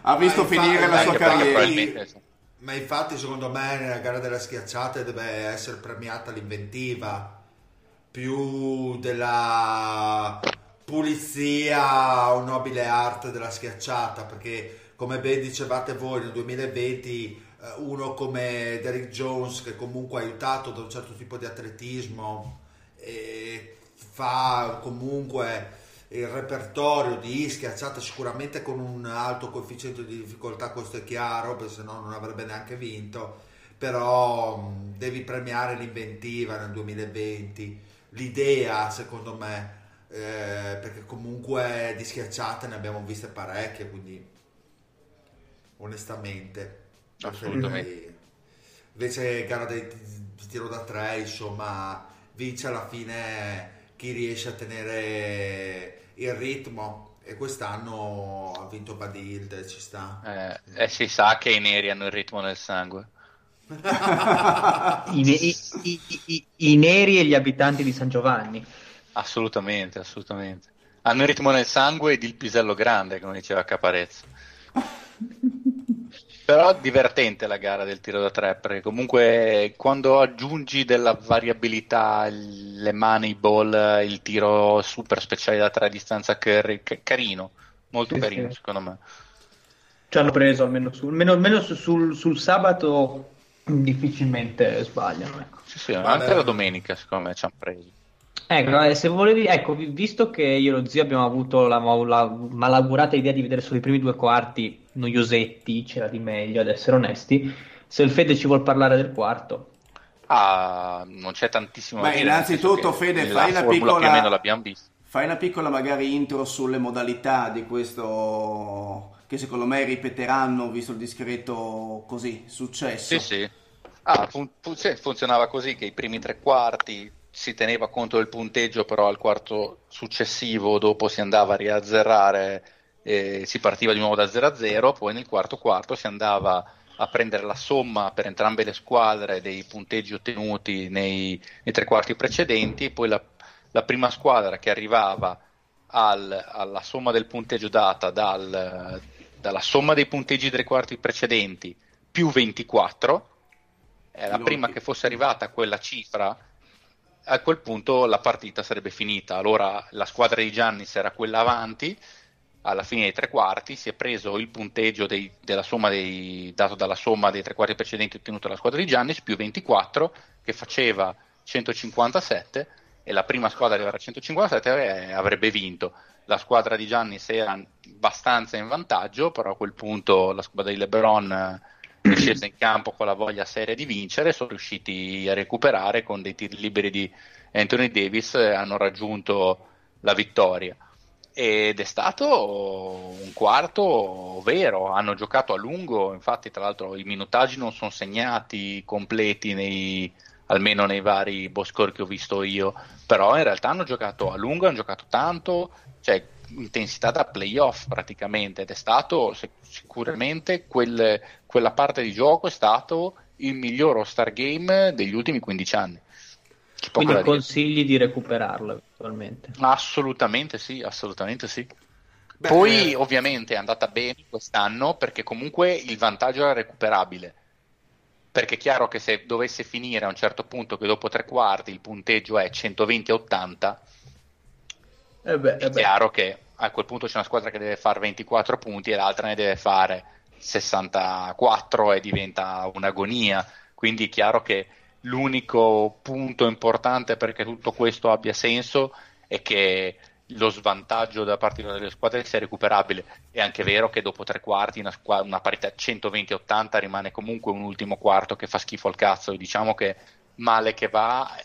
ha visto finire la sua carriera. probabilmente- Ma infatti, secondo me, nella gara delle schiacciate deve essere premiata l'inventiva più della pulizia o nobile arte della schiacciata. Perché, come ben dicevate voi, nel 2020 eh, uno come Derrick Jones, che comunque è aiutato da un certo tipo di atletismo, e fa comunque il repertorio di schiacciata sicuramente con un alto coefficiente di difficoltà, questo è chiaro, perché se no non avrebbe neanche vinto, però devi premiare l'inventiva nel 2020, l'idea secondo me, eh, perché comunque di schiacciate ne abbiamo viste parecchie, quindi onestamente Assolutamente. invece gara di, tiro da tre insomma vince alla fine chi riesce a tenere il ritmo e quest'anno ha vinto Badild ci sta Eh, eh, si sa che i neri hanno il ritmo nel sangue. I, i- i- i- i neri e gli abitanti di San Giovanni. Assolutamente, assolutamente. Hanno il ritmo nel sangue ed il pisello grande, come diceva Caparezza. Però divertente la gara del tiro da tre, perché comunque quando aggiungi della variabilità, il- le money ball, il tiro super speciale da tre a distanza curry, ca- carino, molto Sì, carino sì. secondo me. Ci hanno preso almeno, sul, almeno, almeno su- sul, sul sabato difficilmente sbagliano. Ecco. Sì, sì, Vabbè. anche la domenica secondo me ci hanno preso. Ecco, se volevi, ecco, vi- visto che io e lo zio abbiamo avuto la, la malaugurata idea di vedere solo i primi due quarti noiosetti, c'era di meglio, ad essere onesti, se il Fede ci vuol parlare del quarto, Ah, non c'è tantissimo Beh, nel innanzitutto, Fede, la fai una formula più o piccola- meno l'abbiamo vista. Fai una piccola magari intro sulle modalità di questo che secondo me ripeteranno visto il discreto così successo. Sì, sì. Ah, fun- fu- sì, funzionava così che i primi tre quarti si teneva conto del punteggio, però al quarto successivo dopo si andava a riazzerrare, eh, si partiva di nuovo da 0 a 0, poi nel quarto quarto si andava a prendere la somma per entrambe le squadre dei punteggi ottenuti nei, nei tre quarti precedenti, poi la, la prima squadra che arrivava al- alla somma del punteggio data dal- dalla somma dei punteggi dei tre quarti precedenti più 24, è la prima che fosse arrivata a quella cifra, a quel punto la partita sarebbe finita. Allora la squadra di Giannis era quella avanti, alla fine dei tre quarti si è preso il punteggio dei- della somma dei, dato dalla somma dei tre quarti precedenti ottenuto dalla squadra di Giannis più 24 che faceva 157 e la prima squadra ad arrivare a 157 eh, avrebbe vinto. La squadra di Giannis era abbastanza in vantaggio, però a quel punto la squadra di LeBron eh, è scesa in campo con la voglia seria di vincere sono riusciti a recuperare con dei tiri liberi di Anthony Davis e hanno raggiunto la vittoria. Ed è stato un quarto vero, hanno giocato a lungo, infatti tra l'altro i minutaggi non sono segnati completi nei, almeno nei vari boscor che ho visto io, però in realtà hanno giocato a lungo, hanno giocato tanto, cioè intensità da playoff praticamente ed è stato sicuramente quel- quella parte di gioco è stato il miglior All-Star Game degli ultimi 15 anni. Quindi consigli di recuperarlo eventualmente. Assolutamente sì, assolutamente sì. Beh, Poi eh, ovviamente è andata bene quest'anno perché comunque il vantaggio era recuperabile. Perché è chiaro che se dovesse finire a un certo punto che dopo tre quarti il punteggio è 120-80, Eh beh, è eh chiaro che a quel punto c'è una squadra che deve fare 24 punti e l'altra ne deve fare 64 e diventa un'agonia. Quindi è chiaro che l'unico punto importante perché tutto questo abbia senso è che lo svantaggio da parte delle squadre sia recuperabile. È anche vero che dopo tre quarti una, squa- una parità 120-80 rimane comunque un ultimo quarto che fa schifo al cazzo. E diciamo che male che va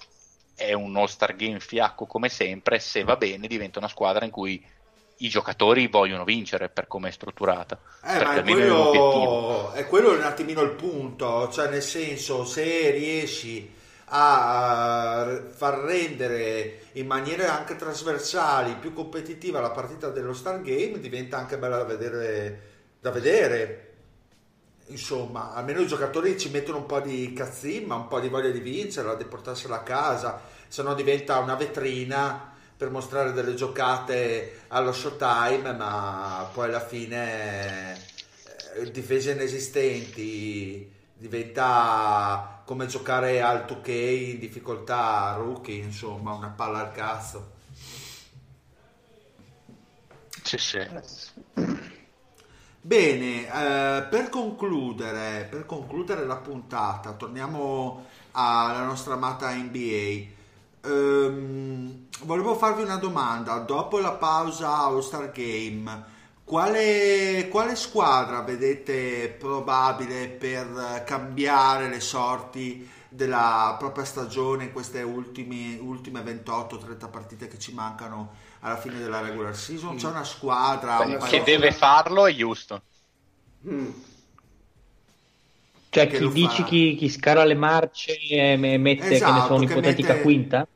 è un All-Star Game fiacco come sempre. Se va bene diventa una squadra in cui i giocatori vogliono vincere per come è strutturata. Eh, ma è almeno è quello, è quello un attimino il punto, cioè nel senso se riesci a far rendere in maniere anche trasversali più competitiva la partita dello Star Game diventa anche bella da vedere, da vedere. Insomma, almeno i giocatori ci mettono un po' di cazzimma, un po' di voglia di vincere, di portarsela a casa, se no diventa una vetrina per mostrare delle giocate allo showtime, ma poi alla fine eh, difese inesistenti diventa come giocare al 2K in difficoltà rookie, insomma, una palla al cazzo. Sì, sì. Bene, eh, per concludere, per concludere la puntata, torniamo alla nostra amata NBA. Ehm, volevo farvi una domanda. Dopo la pausa All Star Game, quale, quale squadra vedete probabile per cambiare le sorti della propria stagione in queste ultime, ultime 28-30 partite che ci mancano alla fine della regular season? C'è una squadra un Che paio- deve farlo è Houston. Mm. Cioè, chi dici chi, chi scala le marce e me- mette, che ne Esatto, so, che un'ipotetica mette- quinta?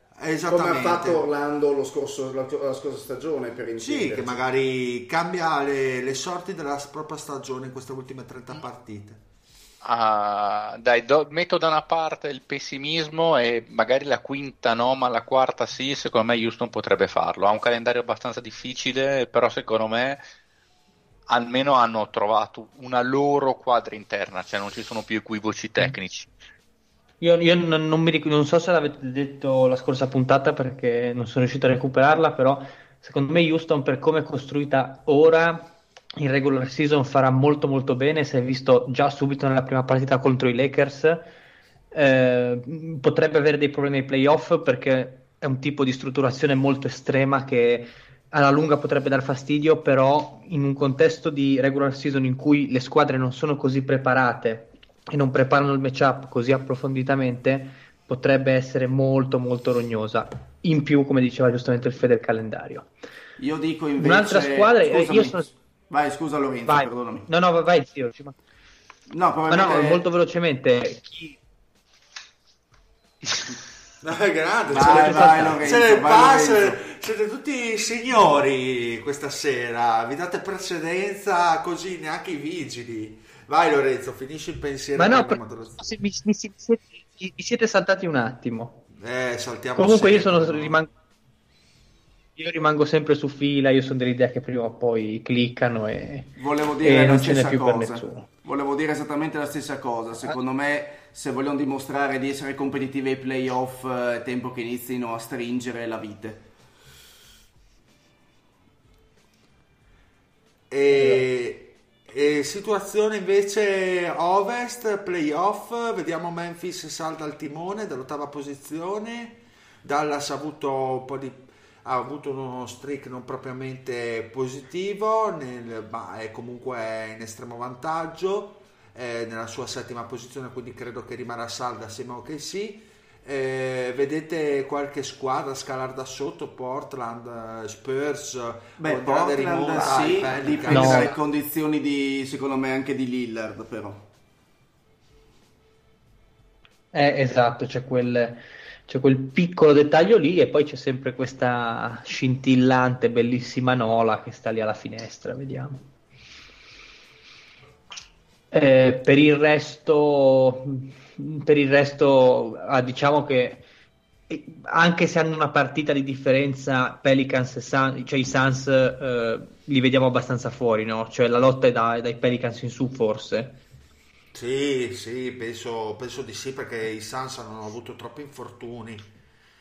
Come ha fatto Orlando lo scorso- la, la scorsa stagione per Sì, intenderci. che magari cambia le, le sorti della propria stagione in queste ultime 30 partite. Ah, dai, do- metto da una parte il pessimismo e magari la quinta no, ma la quarta sì, secondo me Houston potrebbe farlo. Ha un calendario abbastanza difficile, però secondo me almeno hanno trovato una loro quadra interna, cioè non ci sono più equivoci tecnici. Io, io non, non ric- non so se l'avete detto la scorsa puntata perché non sono riuscito a recuperarla, però secondo me Houston per come è costruita ora in regular season farà molto molto bene, si è visto già subito nella prima partita contro i Lakers, eh, potrebbe avere dei problemi ai playoff perché è un tipo di strutturazione molto estrema che alla lunga potrebbe dar fastidio, però in un contesto di regular season in cui le squadre non sono così preparate e non preparano il matchup così approfonditamente, potrebbe essere molto molto rognosa. In più, come diceva giustamente il Fede, il calendario. Io dico invece... Un'altra squadra, eh, Scusami. io sono... Vai, scusa Lorenzo, Vai. perdonami. No, no, vai, zio. No, Ma no, probabilmente... molto velocemente. Chi... No, è grande, Vai, vai, Lorenzo, vai, Lorenzo. siete tutti signori questa sera, vi date precedenza così neanche i vigili. Vai Lorenzo, finisci il pensiero. Ma no, per- se mi, mi mi siete, saltati un attimo. Eh, saltiamo Comunque io sempre, sono no? rimango, io rimango sempre su fila, io sono dell'idea che prima o poi cliccano e, Volevo e dire la non ce n'è più per cosa. nessuno. Volevo dire esattamente la stessa cosa. Secondo me, se vogliono dimostrare di essere competitivi ai playoff, eh, è tempo che inizino a stringere la vite. E, e situazione invece ovest, playoff, vediamo Memphis salta al timone dall'ottava posizione, Dallas ha avuto un di ha avuto uno streak non propriamente positivo, nel- ma è comunque in estremo vantaggio eh, nella sua settima posizione, quindi credo che rimarrà salda assieme che sì. Eh, vedete qualche squadra scalare da sotto, Portland, eh, Spurs, Beh, Andrea De Portland Rimora, sì, i Pelicans. dipende No. dalle condizioni di, secondo me, anche di Lillard, però. Eh, esatto, c'è quel, c'è quel piccolo dettaglio lì e poi c'è sempre questa scintillante, bellissima Nola che sta lì alla finestra, vediamo. Eh, per il resto, per il resto ah, diciamo che eh, anche se hanno una partita di differenza, Pelicans e Sun, cioè i Suns eh, li vediamo abbastanza fuori, no? Cioè la lotta è da- dai Pelicans in su forse. Sì, sì, penso, penso di sì perché i Suns hanno avuto troppi infortuni.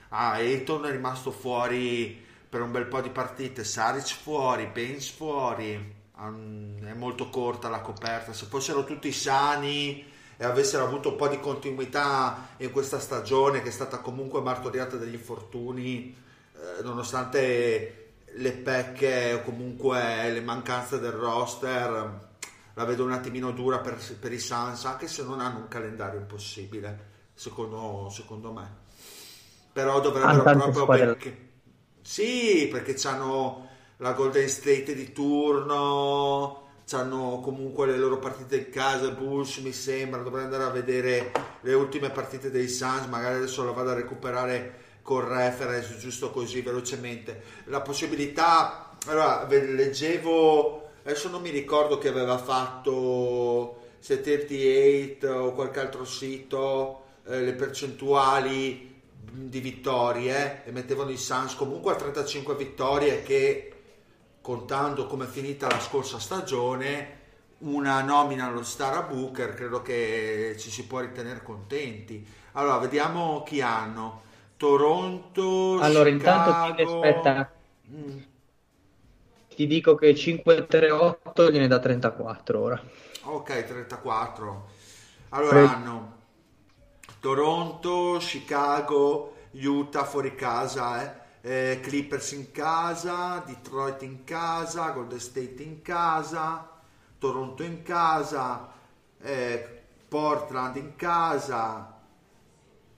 Ah, Ayton è rimasto fuori per un bel po' di partite, Saric fuori, Pence fuori, è molto corta la coperta. Se fossero tutti sani e avessero avuto un po' di continuità in questa stagione che è stata comunque martoriata dagli infortuni, eh, nonostante le pecche o comunque le mancanze del roster, la vedo un attimino dura per, per i Suns, anche se non hanno un calendario impossibile, secondo, secondo me. Però dovrebbero proprio perché... Sì, perché hanno la Golden State di turno, hanno comunque le loro partite in casa, Bulls mi sembra, dovrei andare a vedere le ultime partite dei Suns, magari adesso lo vado a recuperare col reference giusto così velocemente. La possibilità, allora leggevo, adesso non mi ricordo che aveva fatto 738 o qualche altro sito, eh, le percentuali di vittorie e mettevano i Suns comunque a 35 vittorie che contando come è finita la scorsa stagione una nomina allo Star a Booker credo che ci si può ritenere contenti. Allora vediamo chi hanno. Toronto Allora, intanto ti Chicago aspetta, Mm, ti dico che 5-3-8 gliene da 34 ora. ok 34 allora Pre- hanno Toronto Chicago Utah fuori casa eh. Eh, Clippers in casa Detroit in casa Golden State in casa Toronto in casa eh, Portland in casa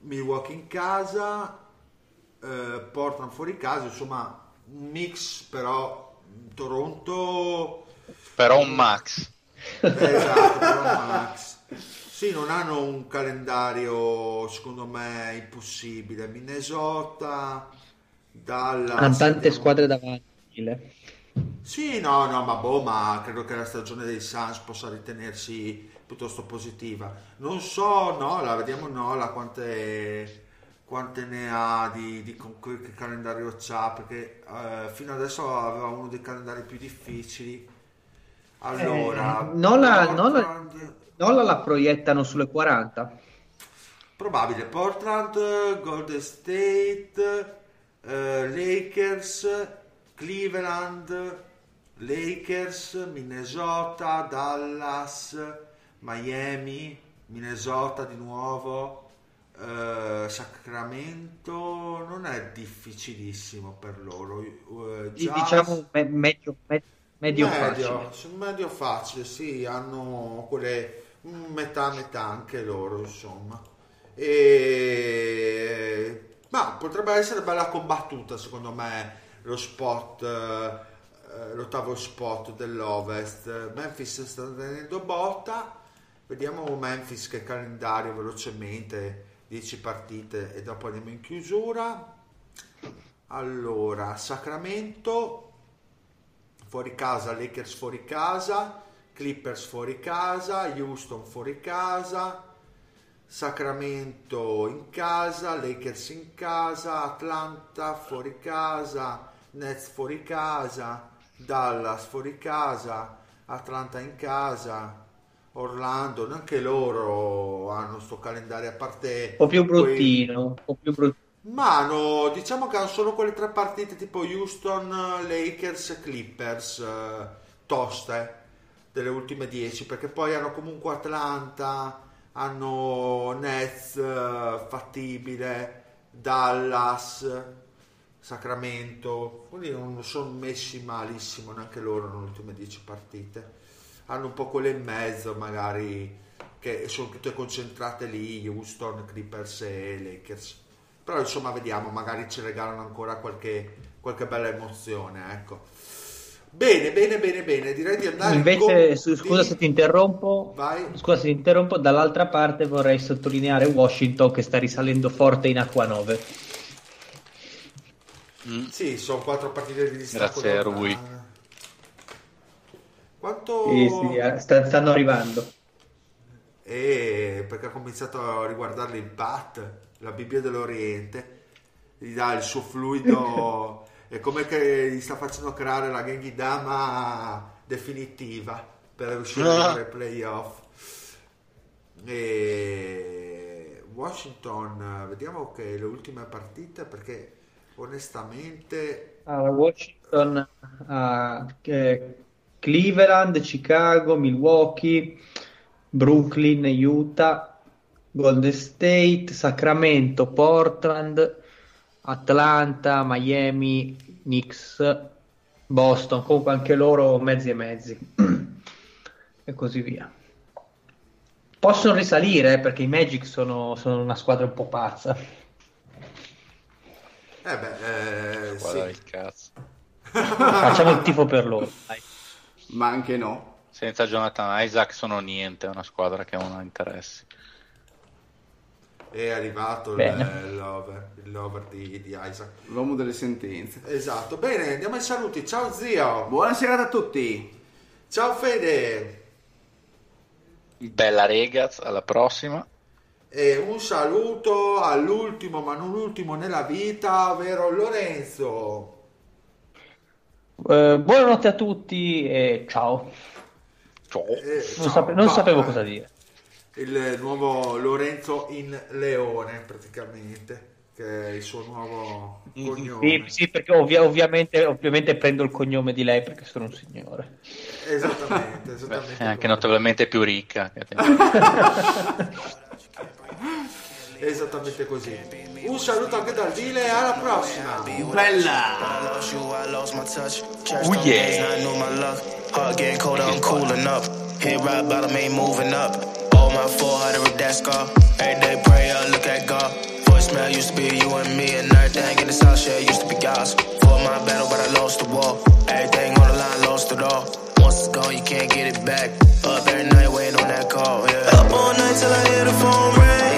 Milwaukee in casa eh, Portland fuori casa insomma un mix però Toronto Però un max. eh, esatto però Max sì non hanno un calendario secondo me impossibile Minnesota Dallas Hanno tante squadre davanti. Sì, no, no, ma boh, ma credo che la stagione dei Suns possa ritenersi piuttosto positiva. Non so, Nola, vediamo Nola quante, quante ne ha di, di con- che calendario c'ha, perché eh, fino adesso aveva uno dei calendari più difficili. Allora, Eh, Nola- Portland- Nola la proiettano sulle 40. Probabile Portland, Golden State, eh, Lakers, Cleveland, Lakers, Minnesota, Dallas, Miami, Minnesota di nuovo, eh, Sacramento non è difficilissimo per loro. eh, Jazz- Diciamo me- medio, me- medio facile. sì, medio facile, sì, hanno quelle mm, metà metà anche loro, insomma. E ma potrebbe essere bella combattuta, secondo me, lo spot eh, l'ottavo spot dell'Ovest. Memphis sta tenendo botta. Vediamo Memphis che calendario velocemente 10 partite e dopo andiamo in chiusura. Allora, Sacramento fuori casa, Lakers fuori casa, Clippers fuori casa, Houston fuori casa, Sacramento in casa, Lakers in casa, Atlanta fuori casa, Nets fuori casa, Dallas fuori casa, Atlanta in casa, Orlando, anche loro hanno sto calendario a parte Un po' più bruttino, più ma hanno, diciamo che hanno solo quelle tre partite tipo Houston, Lakers e Clippers eh, toste delle ultime 10 perché poi hanno comunque Atlanta, hanno Nets eh, fattibile, Dallas, Sacramento, quindi non sono messi malissimo neanche loro nelle ultime 10 partite. Hanno un po' quelle in mezzo magari che sono tutte concentrate lì, Houston, Clippers e Lakers. Però insomma vediamo, magari ci regalano ancora qualche, qualche bella emozione, ecco. Bene, bene, bene, bene, direi di andare Invece, con- scusa se ti interrompo, Vai. scusa se ti interrompo, dall'altra parte vorrei sottolineare Washington che sta risalendo forte in acqua 9. Mm. Sì, sono quattro partite di distacco. Grazie a Rui. Quanto... Sì, sì, eh, sta- stanno arrivando. E perché ha cominciato a riguardare il Pat, la Bibbia dell'Oriente, gli dà il suo fluido, è come che gli sta facendo creare la Genghidama definitiva per uscire Ah. dai playoff. E Washington, vediamo che le ultime partite perché onestamente Allora, Washington, eh, Cleveland, Chicago, Milwaukee, Brooklyn, Utah, Golden State, Sacramento, Portland, Atlanta, Miami, Knicks, Boston, comunque anche loro mezzi e mezzi e così via. Possono risalire eh, perché i Magic sono, sono una squadra un po' pazza. eh beh, eh, Guarda sì. il cazzo. Facciamo il tifo per loro. dai. Ma anche no. Senza Jonathan Isaac sono niente, è una squadra che non ha interessi. È arrivato il- l'over, il lover di, di Isaac. L'uomo delle sentenze. Esatto, bene, andiamo ai saluti. Ciao zio. Buona serata a tutti. Ciao Fede. Bella Regaz, alla prossima. E un saluto all'ultimo, ma non ultimo nella vita, ovvero Lorenzo. Eh, buonanotte a tutti e ciao. Ciao. Eh, Non, ciao. sape- non sapevo cosa dire. Il nuovo Lorenzo in Leone, praticamente, che è il suo nuovo cognome. Sì, sì, perché ovvia- ovviamente, ovviamente prendo il cognome di lei perché sono un signore. Esattamente, Beh, esattamente. è anche notevolmente più ricca. Esattamente così. Un saluto anche dal Dile e alla prossima. Bella. Oh, yeah. Heart getting colder, I'm cooling up. Hit rock bottom, ain't moving up. Oh, my 400 with that scar. Every day prayer, look at God. Voicemail used to be you and me, and everything in the south share used to be God's. For my battle, but I lost the war. Everything on the line, lost it all. Once it's gone, you can't get it back. Up every night, waiting on that call. Yeah. Up all night till I hear the phone ring.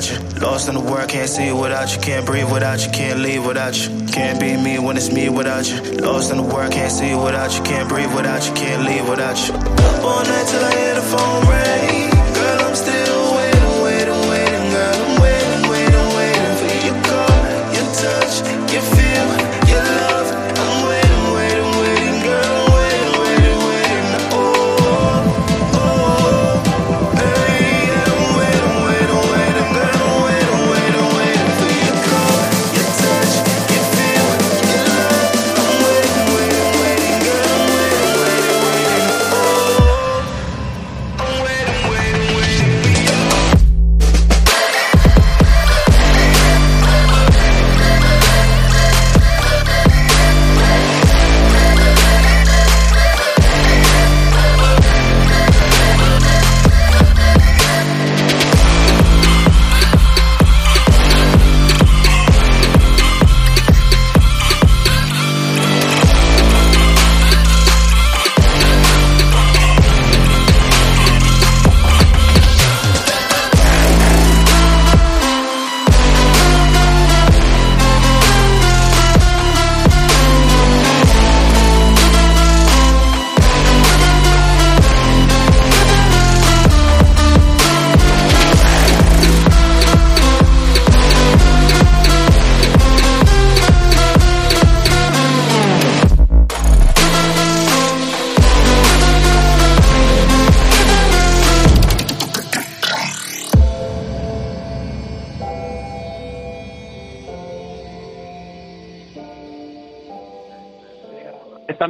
Without you. Lost in the world, can't see without you, can't breathe without you, can't leave without you. Can't be me when it's me without you. Lost in the world, can't see without you, can't breathe without you, can't leave without you. Up all night till I hear the phone ring. Girl, I'm still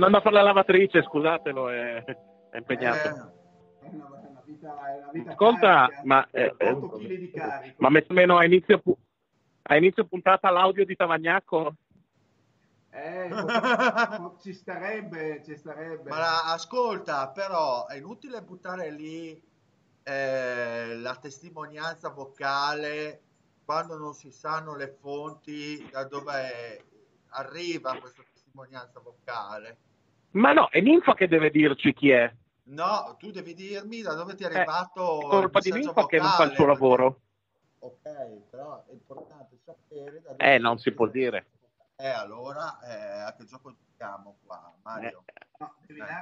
andando a fare la lavatrice, scusatelo, è, è impegnato. È una, è una vita, è una vita Ascolta, carica. ma, eh, eh, 8 kg di carico. ma messo meno a inizio, a inizio puntata l'audio di Tavagnacco? Eh, ci starebbe, ci starebbe. Ma la- ascolta, però è inutile buttare lì eh, la testimonianza vocale quando non si sanno le fonti da dove arriva questa testimonianza vocale. Ma no, è Ninfa che deve dirci chi è. No, tu devi dirmi da dove ti è Eh, arrivato È il colpa di Ninfa che non fa il suo vocale, lavoro. Ok, però è importante sapere da dove Eh, non si può dire. Eh, allora, eh, a che gioco giochiamo qua, Mario? No, devi dare